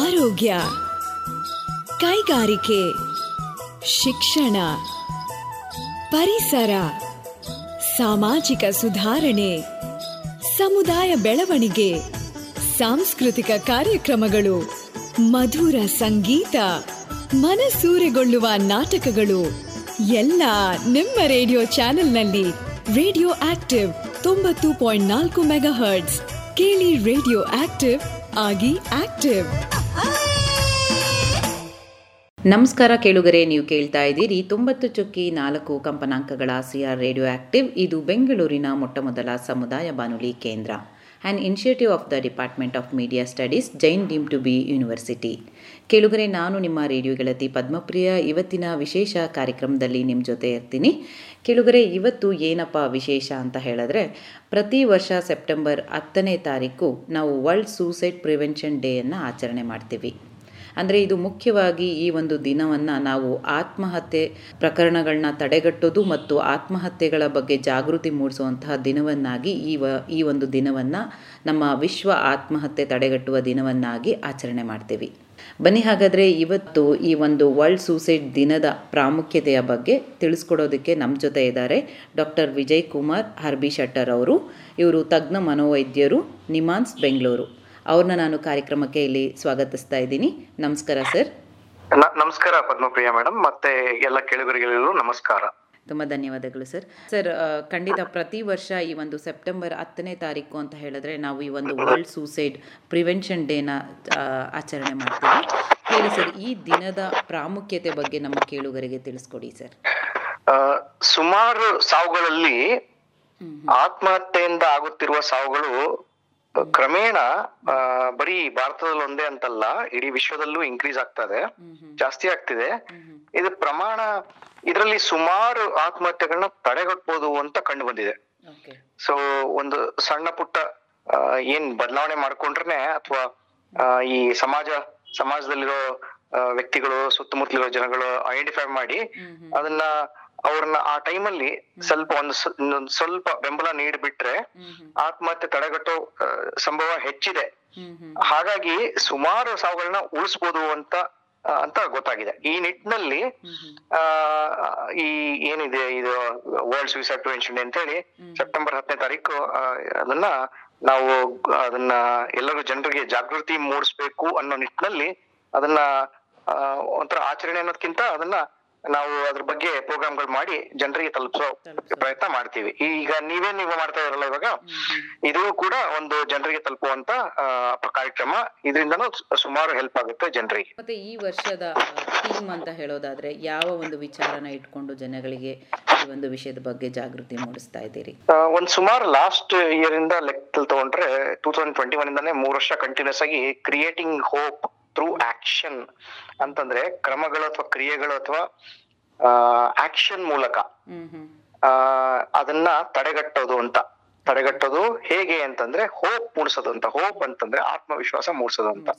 ಆರೋಗ್ಯ, ಕೈಗಾರಿಕೆ, ಶಿಕ್ಷಣ, ಪರಿಸರ, ಸಾಮಾಜಿಕ ಸುಧಾರಣೆ, ಸಮುದಾಯ ಬೆಳವಣಿಗೆ, ಸಾಂಸ್ಕೃತಿಕ ಕಾರ್ಯಕ್ರಮಗಳು, ಮಧುರ ಸಂಗೀತ, ಮನಸೂರೆಗೊಳ್ಳುವ ನಾಟಕಗಳು, ಎಲ್ಲ ನಿಮ್ಮ ರೇಡಿಯೋ ಚಾನೆಲ್ನಲ್ಲಿ ರೇಡಿಯೋ ಆಕ್ಟಿವ್ ತೊಂಬತ್ತು ಪಾಯಿಂಟ್ ನಾಲ್ಕು ಮೆಗಾ ಹರ್ಟ್ಸ್ ಕೇಳಿ ರೇಡಿಯೋ ಆಕ್ಟಿವ್ ಆಗಿ ಆಕ್ಟಿವ್. ನಮಸ್ಕಾರ ಕೇಳುಗರೆ, ನೀವು ಕೇಳ್ತಾ ಇದ್ದೀರಿ ತೊಂಬತ್ತು ಚುಕ್ಕಿ ನಾಲ್ಕು ಕಂಪನಾಂಕಗಳ ಸಿಆರ್ ರೇಡಿಯೋ ಆಕ್ಟಿವ್. ಇದು ಬೆಂಗಳೂರಿನ ಮೊಟ್ಟಮೊದಲ ಸಮುದಾಯ ಬಾನುಲಿ ಕೇಂದ್ರ. And initiative of the department of media studies Jain deemed to be university ಕೇಳುಗರೆ, ನಾನು ನಿಮ್ಮ ರೇಡಿಯೋ ಗೆಳತಿ ಪದ್ಮಪ್ರಿಯ. ಇವತ್ತಿನ ವಿಶೇಷ ಕಾರ್ಯಕ್ರಮದಲ್ಲಿ ನಿಮ್ಮ ಜೊತೆ ಇರ್ತೀನಿ. ಕೇಳುಗರೆ, ಇವತ್ತು ಏನಪ್ಪ ವಿಶೇಷ ಅಂತ ಹೇಳಿದ್ರೆ, ಪ್ರತಿ ವರ್ಷ ಸೆಪ್ಟೆಂಬರ್ ಹತ್ತನೇ ತಾರೀಕು ನಾವು ವರ್ಲ್ಡ್ ಸೂಸೈಡ್ ಪ್ರಿವೆನ್ಷನ್ ಡೇಯನ್ನು ಆಚರಣೆ ಮಾಡ್ತೀವಿ. ಅಂದರೆ ಇದು ಮುಖ್ಯವಾಗಿ ಈ ಒಂದು ದಿನವನ್ನು ನಾವು ಆತ್ಮಹತ್ಯೆ ಪ್ರಕರಣಗಳನ್ನ ತಡೆಗಟ್ಟೋದು ಮತ್ತು ಆತ್ಮಹತ್ಯೆಗಳ ಬಗ್ಗೆ ಜಾಗೃತಿ ಮೂಡಿಸುವಂತಹ ದಿನವನ್ನಾಗಿ ಈ ವ, ಈ ಒಂದು ದಿನವನ್ನು ನಮ್ಮ ವಿಶ್ವ ಆತ್ಮಹತ್ಯೆ ತಡೆಗಟ್ಟುವ ದಿನವನ್ನಾಗಿ ಆಚರಣೆ ಮಾಡ್ತೀವಿ. ಬನ್ನಿ ಹಾಗಾದರೆ ಇವತ್ತು ಈ ಒಂದು ವರ್ಲ್ಡ್ ಸೂಸೈಡ್ ದಿನದ ಪ್ರಾಮುಖ್ಯತೆಯ ಬಗ್ಗೆ ತಿಳಿಸ್ಕೊಡೋದಕ್ಕೆ ನಮ್ಮ ಜೊತೆ ಇದ್ದಾರೆ ಡಾಕ್ಟರ್ ವಿಜಯ್ ಕುಮಾರ್, ಹರ್ಬಿ ಶೆಟ್ಟರ್ ಅವರು. ಇವರು ತಜ್ಞ ಮನೋವೈದ್ಯರು, ನಿಮಾನ್ಸ್, ಬೆಂಗಳೂರು. ಅವ್ರನ್ನ ನಾನು ಕಾರ್ಯಕ್ರಮಕ್ಕೆ ಇಲ್ಲಿ ಸ್ವಾಗತಿಸ್ತಾ ಇದ್ದೀನಿ. ನಮಸ್ಕಾರ ಸರ್. ನಮಸ್ಕಾರ ಪದ್ಮಪ್ರಿಯ ಮೇಡಮ್ ಮತ್ತೆ ಎಲ್ಲ ಕೇಳುಗರಿಗೆಲ್ಲರೂ ನಮಸ್ಕಾರ. ತುಂಬ ಧನ್ಯವಾದಗಳು ಸರ್. ಸರ್ ಖಂಡಿತ ಪ್ರತಿ ವರ್ಷ ಈ ಒಂದು ಸೆಪ್ಟೆಂಬರ್ ಹತ್ತನೇ ತಾರೀಕು ಅಂತ ಹೇಳಿದ್ರೆ ನಾವು ಈ ಒಂದು ವರ್ಲ್ಡ್ ಸೂಸೈಡ್ ಪ್ರಿವೆನ್ಷನ್ ಡೇನ ಆಚರಣೆ ಮಾಡ್ತೀವಿ. ಹೇಳಿ ಸರ್ ಈ ದಿನದ ಪ್ರಾಮುಖ್ಯತೆ ಬಗ್ಗೆ ನಮ್ಮ ಕೇಳುಗರಿಗೆ ತಿಳಿಸ್ಕೊಡಿ ಸರ್. ಸುಮಾರು ಸಾವುಗಳಲ್ಲಿ ಆತ್ಮಹತ್ಯೆಯಿಂದ ಆಗುತ್ತಿರುವ ಸಾವುಗಳು ಕ್ರಮೇಣ ಬರೀ ಭಾರತದಲ್ಲಿ ಒಂದೇ ಅಂತಲ್ಲ ಇಡೀ ವಿಶ್ವದಲ್ಲೂ ಇನ್ಕ್ರೀಸ್ ಆಗ್ತಾ ಇದೆ. ಜಾಸ್ತಿ ಆಗ್ತಿದೆ. ಇದು ಪ್ರಮಾಣ ಇದರಲ್ಲಿ ಸುಮಾರು ಆತ್ಮಹತ್ಯೆಗಳನ್ನ ತಡೆಗಟ್ಬೋದು ಅಂತ ಕಂಡು ಬಂದಿದೆ. ಸೊ ಒಂದು ಸಣ್ಣ ಪುಟ್ಟ ಏನ್ ಬದಲಾವಣೆ ಮಾಡ್ಕೊಂಡ್ರೆ ಅಥವಾ ಈ ಸಮಾಜ ಸಮಾಜದಲ್ಲಿರೋ ವ್ಯಕ್ತಿಗಳು ಸುತ್ತಮುತ್ತಲಿರೋ ಜನಗಳು ಐಡೆಂಟಿಫೈ ಮಾಡಿ ಅದನ್ನ ಅವ್ರನ್ನ ಆ ಟೈಮಲ್ಲಿ ಸ್ವಲ್ಪ ಒಂದು ಸ್ವಲ್ಪ ಬೆಂಬಲ ನೀಡಿಬಿಟ್ರೆ ಆತ್ಮಹತ್ಯೆ ತಡೆಗಟ್ಟೋ ಸಂಭವ ಹೆಚ್ಚಿದೆ. ಹಾಗಾಗಿ ಸುಮಾರು ಸಾವುಗಳನ್ನ ಉಳಿಸ್ಬೋದು ಅಂತ ಅಂತ ಗೊತ್ತಾಗಿದೆ. ಈ ನಿಟ್ಟಿನಲ್ಲಿ ಆ ಈ ಏನಿದೆ ಇದು ವರ್ಲ್ಡ್ ಸೂಸೈಡ್ ಪ್ರಿವೆನ್ಷನ್ ಅಂತ ಹೇಳಿ ಸೆಪ್ಟೆಂಬರ್ ಹತ್ತನೇ ತಾರೀಕು ಅದನ್ನ ನಾವು ಅದನ್ನ ಎಲ್ಲರೂ ಜನರಿಗೆ ಜಾಗೃತಿ ಮೂಡಿಸ್ಬೇಕು ಅನ್ನೋ ನಿಟ್ಟಿನಲ್ಲಿ ಅದನ್ನ ಒಂಥರ ಆಚರಣೆ ಅನ್ನೋದಕ್ಕಿಂತ ಅದನ್ನ ನಾವು ಅದ್ರ ಬಗ್ಗೆ ಪ್ರೋಗ್ರಾಮ್ಗಳು ಮಾಡಿ ಜನರಿಗೆ ತಲುಪಿಸೋ ಪ್ರಯತ್ನ ಮಾಡ್ತೀವಿ. ಈಗ ನೀವೇ ನೀವು ಮಾಡ್ತಾ ಇರಲ್ಲ ಇವಾಗ? ಇದು ಕೂಡ ಒಂದು ಜನರಿಗೆ ತಲುಪುವಂತ ಕಾರ್ಯಕ್ರಮ. ಇದರಿಂದನೂ ಸುಮಾರು ಹೆಲ್ಪ್ ಆಗುತ್ತೆ ಜನರಿಗೆ. ಮತ್ತೆ ಈ ವರ್ಷದ ಥೀಮ್ ಅಂತ ಹೇಳೋದಾದ್ರೆ ಯಾವ ಒಂದು ವಿಚಾರನ ಇಟ್ಕೊಂಡು ಜನಗಳಿಗೆ ಈ ಒಂದು ವಿಷಯದ ಬಗ್ಗೆ ಜಾಗೃತಿ ಮೂಡಿಸ್ತಾ ಇದ್ದೀರಿ? ಒಂದ್ ಸುಮಾರು ಲಾಸ್ಟ್ ಇಯರ್ ಇಂದ ಲೆಕ್ಕ ತಗೊಂಡ್ರೆ ಟೂ ತೌಸಂಡ್ ಟ್ವೆಂಟಿ ಒನ್ ಇಂದಾನೆ ಮೂರು ವರ್ಷ ಕಂಟಿನ್ಯೂಸ್ ಆಗಿ ಕ್ರಿಯೇಟಿಂಗ್ ಹೋಪ್ ಥ್ರೂ ಆಕ್ಷನ್ ಅಂತಂದ್ರೆ ಕ್ರಮಗಳು ಅಥವಾ ಕ್ರಿಯೆಗಳು ಅಥವಾ ಆಕ್ಷನ್ ಮೂಲಕ. ಅದನ್ನ ತಡೆಗಟ್ಟೋದು ಅಂತ. ತಡೆಗಟ್ಟೋದು ಹೇಗೆ ಅಂತಂದ್ರೆ ಹೋಪ್ ಮೂಡಿಸೋದು ಅಂತ. ಹೋಪ್ ಅಂತಂದ್ರೆ ಆತ್ಮವಿಶ್ವಾಸ ಮೂಡಿಸೋದು ಅಂತ.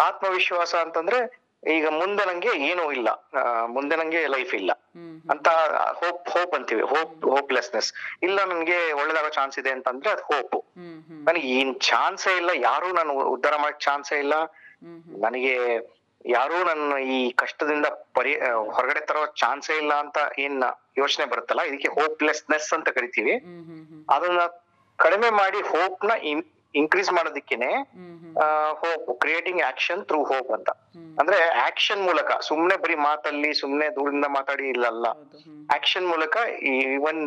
ಆತ್ಮವಿಶ್ವಾಸ ಅಂತಂದ್ರೆ ಈಗ ಮುಂದೆ ನಂಗೆ ಏನೂ ಇಲ್ಲ. ಮುಂದೆ ನಂಗೆ ಲೈಫ್ ಇಲ್ಲ. ಅಂತ ಹೋಪ್ ಹೋಪ್ ಅಂತೀವಿ. ಹೋಪ್ ಹೋಪ್ಲೆಸ್ನೆಸ್ ಇಲ್ಲ ನನ್ಗೆ ಒಳ್ಳೇದಾಗೋ ಚಾನ್ಸ್ ಇದೆ ಅಂತಂದ್ರೆ ಅದು ಹೋಪ್ ನನಗೆ ಏನ್ ಚಾನ್ಸೇ ಇಲ್ಲ. ಯಾರು ನಾನು ಉದ್ಧಾರ ಮಾಡಕ್ ಚಾನ್ಸೇ ಇಲ್ಲ. ನನಗೆ ಯಾರು ನನ್ನ ಈ ಕಷ್ಟದಿಂದ ಪರಿ ಹೊರಗಡೆ ತರೋ ಚಾನ್ಸೇ ಇಲ್ಲ ಅಂತ ಏನ್ ಯೋಚನೆ ಬರುತ್ತಲ್ಲ ಇದಕ್ಕೆ ಹೋಪ್ಲೆಸ್ನೆಸ್ ಅಂತ ಕರಿತೀವಿ. ಅದನ್ನ ಕಡಿಮೆ ಮಾಡಿ ಹೋಪ್ನ increase ಮಾಡೋದಕ್ಕೇನೆ hope creating action through hope ಅಂತ. ಅಂದ್ರೆ ಆಕ್ಷನ್ ಮೂಲಕ ಸುಮ್ನೆ ಬರೀ ಮಾತಲ್ಲಿ ಸುಮ್ನೆ ದೂರದಿಂದ ಮಾತಾಡಿ ಇಲ್ಲಲ್ಲ. ಆಕ್ಷನ್ ಮೂಲಕ ಇವನ್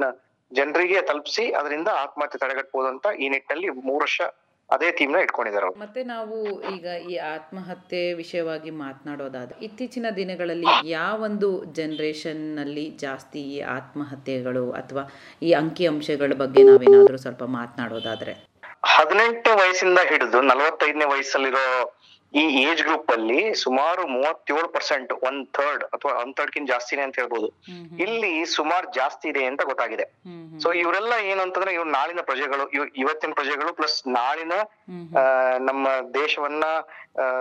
ಜನರಿಗೆ ತಲುಪಿಸಿ ಅದರಿಂದ ಆತ್ಮಹತ್ಯೆ ತಡೆಗಟ್ಟಬಹುದು ಅಂತ ಈ ನಿಟ್ಟಲ್ಲಿ ಮೂರು ವರ್ಷ ಅದೇ ಥೀಮ್ನ ಇಟ್ಕೊಂಡಿದ್ದಾರೆ ಮತ್ತೆ ನಾವು ಈಗ ಈ ಆತ್ಮಹತ್ಯೆ ವಿಷಯವಾಗಿ ಮಾತನಾಡೋದಾದ ಇತ್ತೀಚಿನ ದಿನಗಳಲ್ಲಿ ಯಾವೊಂದು ಜನರೇಷನ್ನಲ್ಲಿ ಜಾಸ್ತಿ ಈ ಆತ್ಮಹತ್ಯೆಗಳು ಅಥವಾ ಈ ಅಂಕಿ ಅಂಶಗಳ ಬಗ್ಗೆ ನಾವೇನಾದ್ರೂ ಸ್ವಲ್ಪ ಮಾತನಾಡೋದಾದ್ರೆ? ಹದಿನೆಂಟು ವಯಸ್ಸಿಂದ ಹಿಡಿದು ನಲವತ್ತೈದನೇ ವಯಸ್ಸಲ್ಲಿರೋ ಈ ಏಜ್ ಗ್ರೂಪ್ ಅಲ್ಲಿ ಸುಮಾರು ಮೂವತ್ತೇಳು ಪರ್ಸೆಂಟ್ ಒನ್ ಥರ್ಡ್ ಅಥವಾ ಒನ್ ಕಿನ್ ಜಾಸ್ತಿನೇ ಅಂತ ಹೇಳ್ಬೋದು. ಇಲ್ಲಿ ಸುಮಾರು ಜಾಸ್ತಿ ಇದೆ ಅಂತ ಗೊತ್ತಾಗಿದೆ. ಸೊ ಇವರೆಲ್ಲ ಏನು ಅಂತಂದ್ರೆ ಇವ್ರು ನಾಳಿನ ಪ್ರಜೆಗಳು ಇವ್- ಇವತ್ತಿನ ಪ್ರಜೆಗಳು ಪ್ಲಸ್ ನಾಳಿನ ನಮ್ಮ ದೇಶವನ್ನ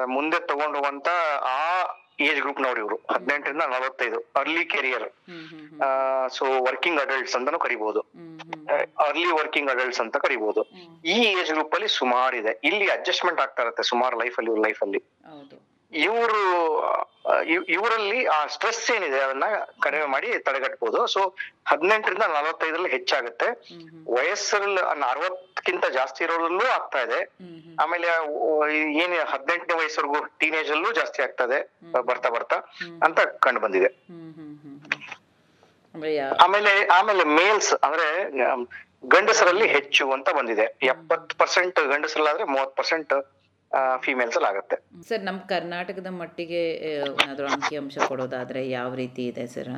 ಮುಂದೆ ತಗೊಂಡು ಹೋಗುವಂತ ಆ ಏಜ್ ಗ್ರೂಪ್ನವ್ರು ಇವರು. ಹದಿನೆಂಟರಿಂದ ನಲವತ್ತೈದು. Early career so working adults ಅಂತಾನು ಕರಿಬಹುದು ಅರ್ಲಿ ವರ್ಕಿಂಗ್ ಅಡಲ್ಟ್ಸ್ ಅಂತ ಕರಿಬಹುದು ಈ ಏಜ್ ಗ್ರೂಪ್ ಅಲ್ಲಿ ಸುಮಾರು ಇದೆ ಇಲ್ಲಿ ಅಡ್ಜಸ್ಟ್ಮೆಂಟ್ ಆಗ್ತಾ ಇರುತ್ತೆ ಸುಮಾರು ಲೈಫ್ ಅಲ್ಲಿ ಇವ್ರ ಲೈಫ್ ಅಲ್ಲಿ ಇವರು ಇವರಲ್ಲಿ ಆ ಸ್ಟ್ರೆಸ್ ಏನಿದೆ ಅದನ್ನ ಕಡಿಮೆ ಮಾಡಿ ತಡೆಗಟ್ಟಬಹುದು ಸೊ ಹದಿನೆಂಟರಿಂದ ನಲವತ್ತೈದರಲ್ಲಿ ಹೆಚ್ಚಾಗುತ್ತೆ. ವಯಸ್ಸರಲ್ಲಿ ಅರವತ್ತಕ್ಕಿಂತ ಜಾಸ್ತಿ ಇರೋರಲ್ಲೂ ಆಗ್ತಾ ಇದೆ. ಆಮೇಲೆ ಏನ್ ಹದಿನೆಂಟನೇ ವಯಸ್ಸವರೆಗೂ ಟೀನೇಜ್ ಅಲ್ಲೂ ಜಾಸ್ತಿ ಆಗ್ತಾ ಇದೆ. ಬರ್ತಾ ಬರ್ತಾ ಅಂತ ಕಂಡು ಬಂದಿದೆ. ಆಮೇಲೆ ಆಮೇಲೆ ಮೇಲ್ಸ್ ಅಂದ್ರೆ ಗಂಡಸರಲ್ಲಿ ಹೆಚ್ಚು ಅಂತ ಬಂದಿದೆ. ಎಪ್ಪತ್ ಪರ್ಸೆಂಟ್ ಗಂಡಸರಲ್ಲಾದ್ರೆ ಮೂವತ್ ಪರ್ಸೆಂಟ್ ಫಿಮೇಲ್ಸ್ ಅಲ್ಲಿ ಆಗುತ್ತೆ. ಸರ್ ನಮ್ಮ ಕರ್ನಾಟಕದ ಮಟ್ಟಿಗೆ ಆ, ಅಂಕಿ ಅಂಶ ಕೊಡೋದಾದ್ರೆ ಯಾವ ರೀತಿ ಇದೆ ಸರ್?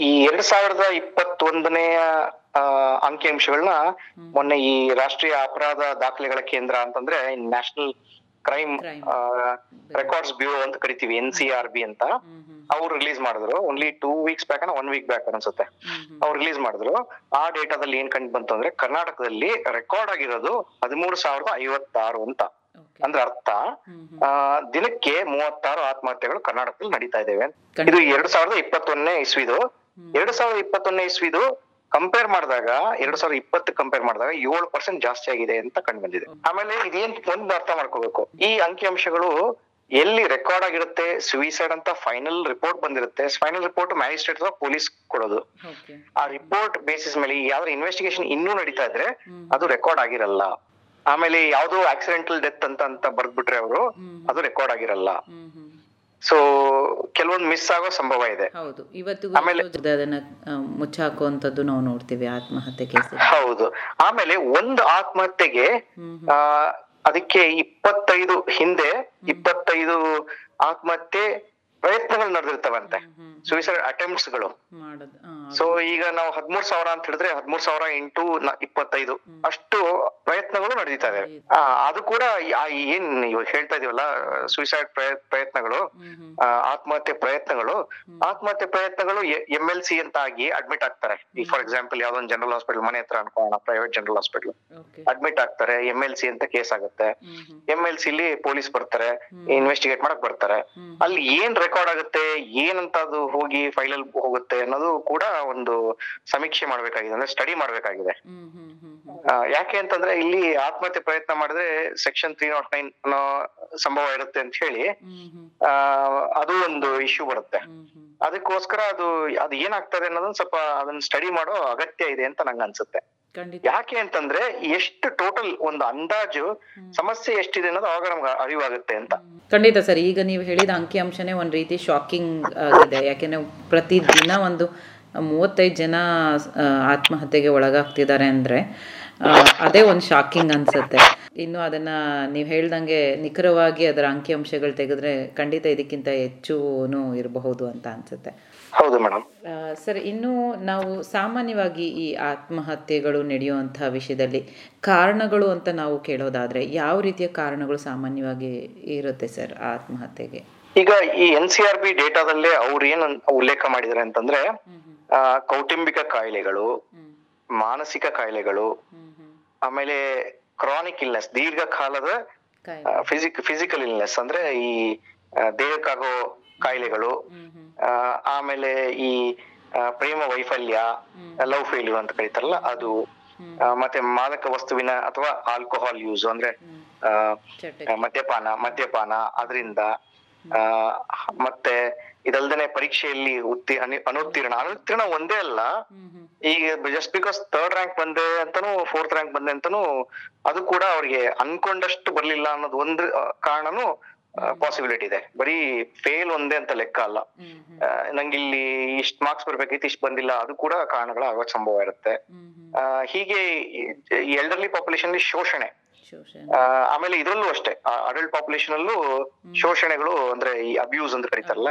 ಈ ಎರಡ್ ಸಾವಿರದ ಇಪ್ಪತ್ತೊಂದನೆಯ ಅಂಕಿಅಂಶಗಳನ್ನ ಮೊನ್ನೆ ಈ ರಾಷ್ಟ್ರೀಯ ಅಪರಾಧ ದಾಖಲೆಗಳ ಕೇಂದ್ರ ಅಂತಂದ್ರೆ ನ್ಯಾಷನಲ್ ಕ್ರೈಮ್. ರೆಕಾರ್ಡ್ಸ್ ಬ್ಯೂರೋ ಅಂತ ಕರಿತೀವಿ ಎನ್ ಸಿ ಆರ್ ಬಿ ಅಂತ. ಅವ್ರು ರಿಲೀಸ್ ಮಾಡಿದ್ರು. Only two weeks back one week back ಅನ್ಸುತ್ತೆ. ಅವ್ರು ರಿಲೀಸ್ ಮಾಡಿದ್ರು. ಆ ಡೇಟಾದಲ್ಲಿ ಏನ್ ಕಂಡು ಬಂತು ಅಂದ್ರೆ ಕರ್ನಾಟಕದಲ್ಲಿ ರೆಕಾರ್ಡ್ ಆಗಿರೋದು ಹದಿಮೂರು ಸಾವಿರದ ಐವತ್ತಾರು ಅಂತ. ಅಂದ್ರೆ ಅರ್ಥ. ದಿನಕ್ಕೆ ಮೂವತ್ತಾರು ಆತ್ಮಹತ್ಯೆಗಳು ಕರ್ನಾಟಕದಲ್ಲಿ ನಡೀತಾ ಇದಾವೆ ಇದು ಎರಡ್ ಸಾವಿರದ ಇಪ್ಪತ್ತೊಂದನೇ ಇಸ್ವಿದು. ಎರಡ್ ಸಾವಿರದ ಇಪ್ಪತ್ತೊಂದನೇ ಇಸ್ವಿದು ಕಂಪೇರ್ ಮಾಡಿದಾಗ ಎರಡ್ ಸಾವಿರದ ಇಪ್ಪತ್ತು ಕಂಪೇರ್ ಮಾಡಿದಾಗ ಏಳು ಪರ್ಸೆಂಟ್ ಜಾಸ್ತಿ ಆಗಿದೆ ಅಂತ ಕಂಡು ಬಂದಿದೆ. ಆಮೇಲೆ ಇದೇನ್ ಒಂದು ಅರ್ಥ ಮಾಡ್ಕೋಬೇಕು. ಈ ಅಂಕಿಅಂಶಗಳು ಎಲ್ಲಿ ರೆಕಾರ್ಡ್ ಆಗಿರುತ್ತೆ ಸುಯಿಸೈಡ್ ಅಂತ ಫೈನಲ್ ರಿಪೋರ್ಟ್ ಬಂದಿರುತ್ತೆ. ಫೈನಲ್ ರಿಪೋರ್ಟ್ ಮ್ಯಾಜಿಸ್ಟ್ರೇಟ್ ಅಥವಾ ಪೊಲೀಸ್ ಕೊಡೋದು. ಆ ರಿಪೋರ್ಟ್ ಬೇಸಿಸ್ ಮೇಲೆ ಯಾವ್ದು ಇನ್ವೆಸ್ಟಿಗೇಷನ್ ಇನ್ನೂ ನಡೀತಾ ಇದ್ರೆ ಅದು ರೆಕಾರ್ಡ್ ಆಗಿರಲ್ಲ. ಆಮೇಲೆ ಯಾವ್ದೋ ಆಕ್ಸಿಡೆಂಟಲ್ ಡೆತ್ ಅಂತ ಅಂತ ಬರ್ದ್ಬಿಟ್ರೆ ಅವರು ಅದು ರೆಕಾರ್ಡ್ ಆಗಿರಲ್ಲ. ಸೊ ಕೆಲವೊಂದು ಮಿಸ್ ಆಗೋ ಸಂಭವ ಇದೆ. ಹೌದು. ಇವತ್ತು ಆಮೇಲೆ- ಅದನ್ನ ಮುಚ್ಚಾಕುವಂತದ್ದು ನಾವು ನೋಡ್ತೀವಿ ಆತ್ಮಹತ್ಯೆ ಕೇಸ್ ಹೌದು. ಆಮೇಲೆ ಒಂದು ಆತ್ಮಹತ್ಯೆಗೆ ಅದಕ್ಕೆ ಇಪ್ಪತ್ತೈದು ಹಿಂದೆ ಇಪ್ಪತ್ತೈದು ಆತ್ಮಹತ್ಯೆ ಪ್ರಯತ್ನಗಳು ನಡೆದಿರ್ತವಂತೆ. ಸುಯಿಸೈಡ್ ಅಟೆಂಪ್ಟ್ಸ್ಗಳು. ಸೊ ಈಗ ನಾವು ಹದ್ಮೂರ್ ಸಾವಿರ ಅಂತ ಹೇಳಿದ್ರೆ ಹದ್ಮೂರ್ ಸಾವಿರ ಇಂಟು ಇಪ್ಪತ್ತೈದು. ಅಷ್ಟು ಪ್ರಯತ್ನಗಳು ನಡೀತಾ ಇದೆ ಅದು ಕೂಡ ಏನ್ ಇವಾಗ ಹೇಳ್ತಾ ಇದೀವಲ್ಲ ಸುಯಿಸೈಡ್ ಪ್ರಯತ್ನಗಳು ಆತ್ಮಹತ್ಯೆ ಪ್ರಯತ್ನಗಳು ಆತ್ಮಹತ್ಯೆ ಪ್ರಯತ್ನಗಳು ಎಂ ಎಲ್ ಸಿ ಅಂತ ಆಗಿ ಅಡ್ಮಿಟ್ ಆಗ್ತಾರೆ. ಈಗ ಫಾರ್ ಎಕ್ಸಾಂಪಲ್ ಯಾವ್ದೊಂದು ಜನರಲ್ ಹಾಸ್ಪಿಟಲ್ ಮನೆ ಹತ್ರ ಅನ್ಕೋಣ ಪ್ರೈವೇಟ್ ಜನರಲ್ ಹಾಸ್ಪಿಟಲ್ ಅಡ್ಮಿಟ್ ಆಗ್ತಾರೆ ಎಂ ಎಲ್ ಸಿ ಅಂತ ಕೇಸ್ ಆಗುತ್ತೆ. ಎಂ ಎಲ್ ಸಿ ಪೊಲೀಸ್ ಬರ್ತಾರೆ ಇನ್ವೆಸ್ಟಿಗೇಟ್ ಮಾಡಕ್ ಬರ್ತಾರೆ. ಅಲ್ಲಿ ಏನ್ ರೆಕಾರ್ಡ್ ಆಗುತ್ತೆ ಏನಂತ ಅದು ಹೋಗಿ ಫೈಲಲ್ ಹೋಗುತ್ತೆ ಅನ್ನೋದು ಕೂಡ ಒಂದು ಸಮೀಕ್ಷೆ ಮಾಡ್ಬೇಕಾಗಿದೆ ಅಂದ್ರೆ ಸ್ಟಡಿ ಮಾಡ್ಬೇಕಾಗಿದೆ. ಯಾಕೆ ಅಂತಂದ್ರೆ ಇಲ್ಲಿ ಆತ್ಮಹತ್ಯೆ ಪ್ರಯತ್ನ ಮಾಡಿದ್ರೆ ಸೆಕ್ಷನ್ ತ್ರೀ ನಾಟ್ ನೈನ್ ಅನ್ನೋ ಸಂಭವ ಇರುತ್ತೆ ಅಂತ ಹೇಳಿ ಅದು ಒಂದು ಇಶ್ಯೂ ಬರುತ್ತೆ. ಅದಕ್ಕೋಸ್ಕರ ಅದು ಅದು ಏನಾಗ್ತದೆ ಅನ್ನೋದನ್ನ ಸ್ವಲ್ಪ ಅದನ್ನ ಸ್ಟಡಿ ಮಾಡೋ ಅಗತ್ಯ ಇದೆ ಅಂತ ನಂಗೆ ಅನ್ಸುತ್ತೆ ಯಾಕೆ ಅಂತಂದ್ರೆ ಎಷ್ಟು ಟೋಟಲ್ ಒಂದು ಅಂದಾಜು ಸಮಸ್ಯೆ ಎಷ್ಟಿದೆ ಅನ್ನೋದು ಅವಾಗ ನಮ್ಗೆ ಅರಿವಾಗುತ್ತೆ ಅಂತ. ಖಂಡಿತ ಸರ್ ಈಗ ನೀವು ಹೇಳಿದ ಅಂಕಿಅಂಶನೇ ಒಂದ್ ರೀತಿ ಶಾಕಿಂಗ್ ಆಗಿದೆ. ಯಾಕೆಂದ್ರೆ ಪ್ರತಿದಿನ ಒಂದು ಮೂವತ್ತೈದು ಜನ ಆತ್ಮಹತ್ಯೆಗೆ ಒಳಗಾಗ್ತಿದ್ದಾರೆ ಅಂದ್ರೆ ಅದೇ ಒಂದು ಶಾಕಿಂಗ್ ಅನ್ಸುತ್ತೆ. ಇನ್ನು ಅದನ್ನ ನೀವು ಹೇಳ್ದಂಗೆ ನಿಖರವಾಗಿ ಅದರ ಅಂಕಿಅಂಶಗಳು ತೆಗೆದ್ರೆ ಖಂಡಿತ ಇದಕ್ಕಿಂತ ಹೆಚ್ಚು ಇರಬಹುದು ಅಂತ ಅನ್ಸುತ್ತೆ. ಹೌದು ಮೇಡಮ್. ಸರ್ ಇನ್ನು ನಾವು ಸಾಮಾನ್ಯವಾಗಿ ಈ ಆತ್ಮಹತ್ಯೆಗಳು ನಡೆಯುವಂತಹ ವಿಷಯದಲ್ಲಿ ಕಾರಣಗಳು ಅಂತ ನಾವು ಕೇಳೋದಾದ್ರೆ ಯಾವ ರೀತಿಯ ಕಾರಣಗಳು ಸಾಮಾನ್ಯವಾಗಿ ಇರುತ್ತೆ ಸರ್ ಆತ್ಮಹತ್ಯೆಗೆ? ಈಗ ಈ ಎನ್ ಸಿ ಆರ್ ಬಿ ಡೇಟಾದಲ್ಲೇ ಅವ್ರು ಏನ್ ಉಲ್ಲೇಖ ಮಾಡಿದ್ದಾರೆ ಅಂತಂದ್ರೆ ಕೌಟುಂಬಿಕ ಕಾಯಿಲೆಗಳು ಮಾನಸಿಕ ಕಾಯಿಲೆಗಳು ಆಮೇಲೆ ಕ್ರಾನಿಕ್ ಇಲ್ನೆಸ್ ದೀರ್ಘಕಾಲದ ಫಿಸಿಕ್ ಫಿಸಿಕಲ್ ಇಲ್ನೆಸ್ ಅಂದ್ರೆ ಈ ದೇಹಕ್ಕಾಗೋ ಕಾಯಿಲೆಗಳು ಆಮೇಲೆ ಈ ಪ್ರೇಮ ವೈಫಲ್ಯ ಲವ್ ಫೇಲ್ಯೂರ್ ಅಂತ ಕರೀತಾರಲ್ಲ ಅದು ಮತ್ತೆ ಮಾದಕ ವಸ್ತುವಿನ ಅಥವಾ ಆಲ್ಕೋಹಾಲ್ ಯೂಸ್ ಅಂದ್ರೆ ಮದ್ಯಪಾನ ಮದ್ಯಪಾನ ಅದರಿಂದ ಮತ್ತೆ ಇದಲ್ದೇನೆ ಪರೀಕ್ಷೆಯಲ್ಲಿ ಉತ್ತಿ ಅನುತ್ತೀರ್ಣ ಅನುತ್ತೀರ್ಣ ಒಂದೇ ಅಲ್ಲ ಈಗ ಜಸ್ಟ್ ಬಿಕಾಸ್ ಥರ್ಡ್ ರ್ಯಾಂಕ್ ಬಂದೆ ಅಂತಾನು ಫೋರ್ತ್ ರ್ಯಾಂಕ್ ಬಂದೆ ಅಂತಾನು ಅದು ಕೂಡ ಅವ್ರಿಗೆ ಅನ್ಕೊಂಡಷ್ಟು ಬರ್ಲಿಲ್ಲ ಅನ್ನೋದು ಒಂದು ಕಾರಣನು ಪಾಸಿಬಿಲಿಟಿ ಇದೆ. ಬರೀ ಫೇಲ್ ಒಂದೇ ಅಂತ ಲೆಕ್ಕ ಅಲ್ಲ. ಆ, ನಂಗಿಲ್ಲಿ ಇಷ್ಟ್ ಮಾರ್ಕ್ಸ್ ಬರ್ಬೇಕಿತ್ತು ಇಷ್ಟು ಬಂದಿಲ್ಲ ಅದು ಕೂಡ ಕಾರಣಗಳು ಆಗೋ ಸಂಭವ ಇರುತ್ತೆ. ಹೀಗೆ ಎಲ್ಡರ್ಲಿ ಪಾಪ್ಯುಲೇಷನ್ ಶೋಷಣೆ. ಆಮೇಲೆ ಇದ್ರಲ್ಲೂ ಅಷ್ಟೇ ಅಡಲ್ಟ್ ಪಾಪ್ಯುಲೇಷನ್ ಅಲ್ಲೂ ಶೋಷಣೆಗಳು ಅಂದ್ರೆ ಈ ಅಬ್ಯೂಸ್ ಅಂತ ಕರೀತಾರಲ್ಲ.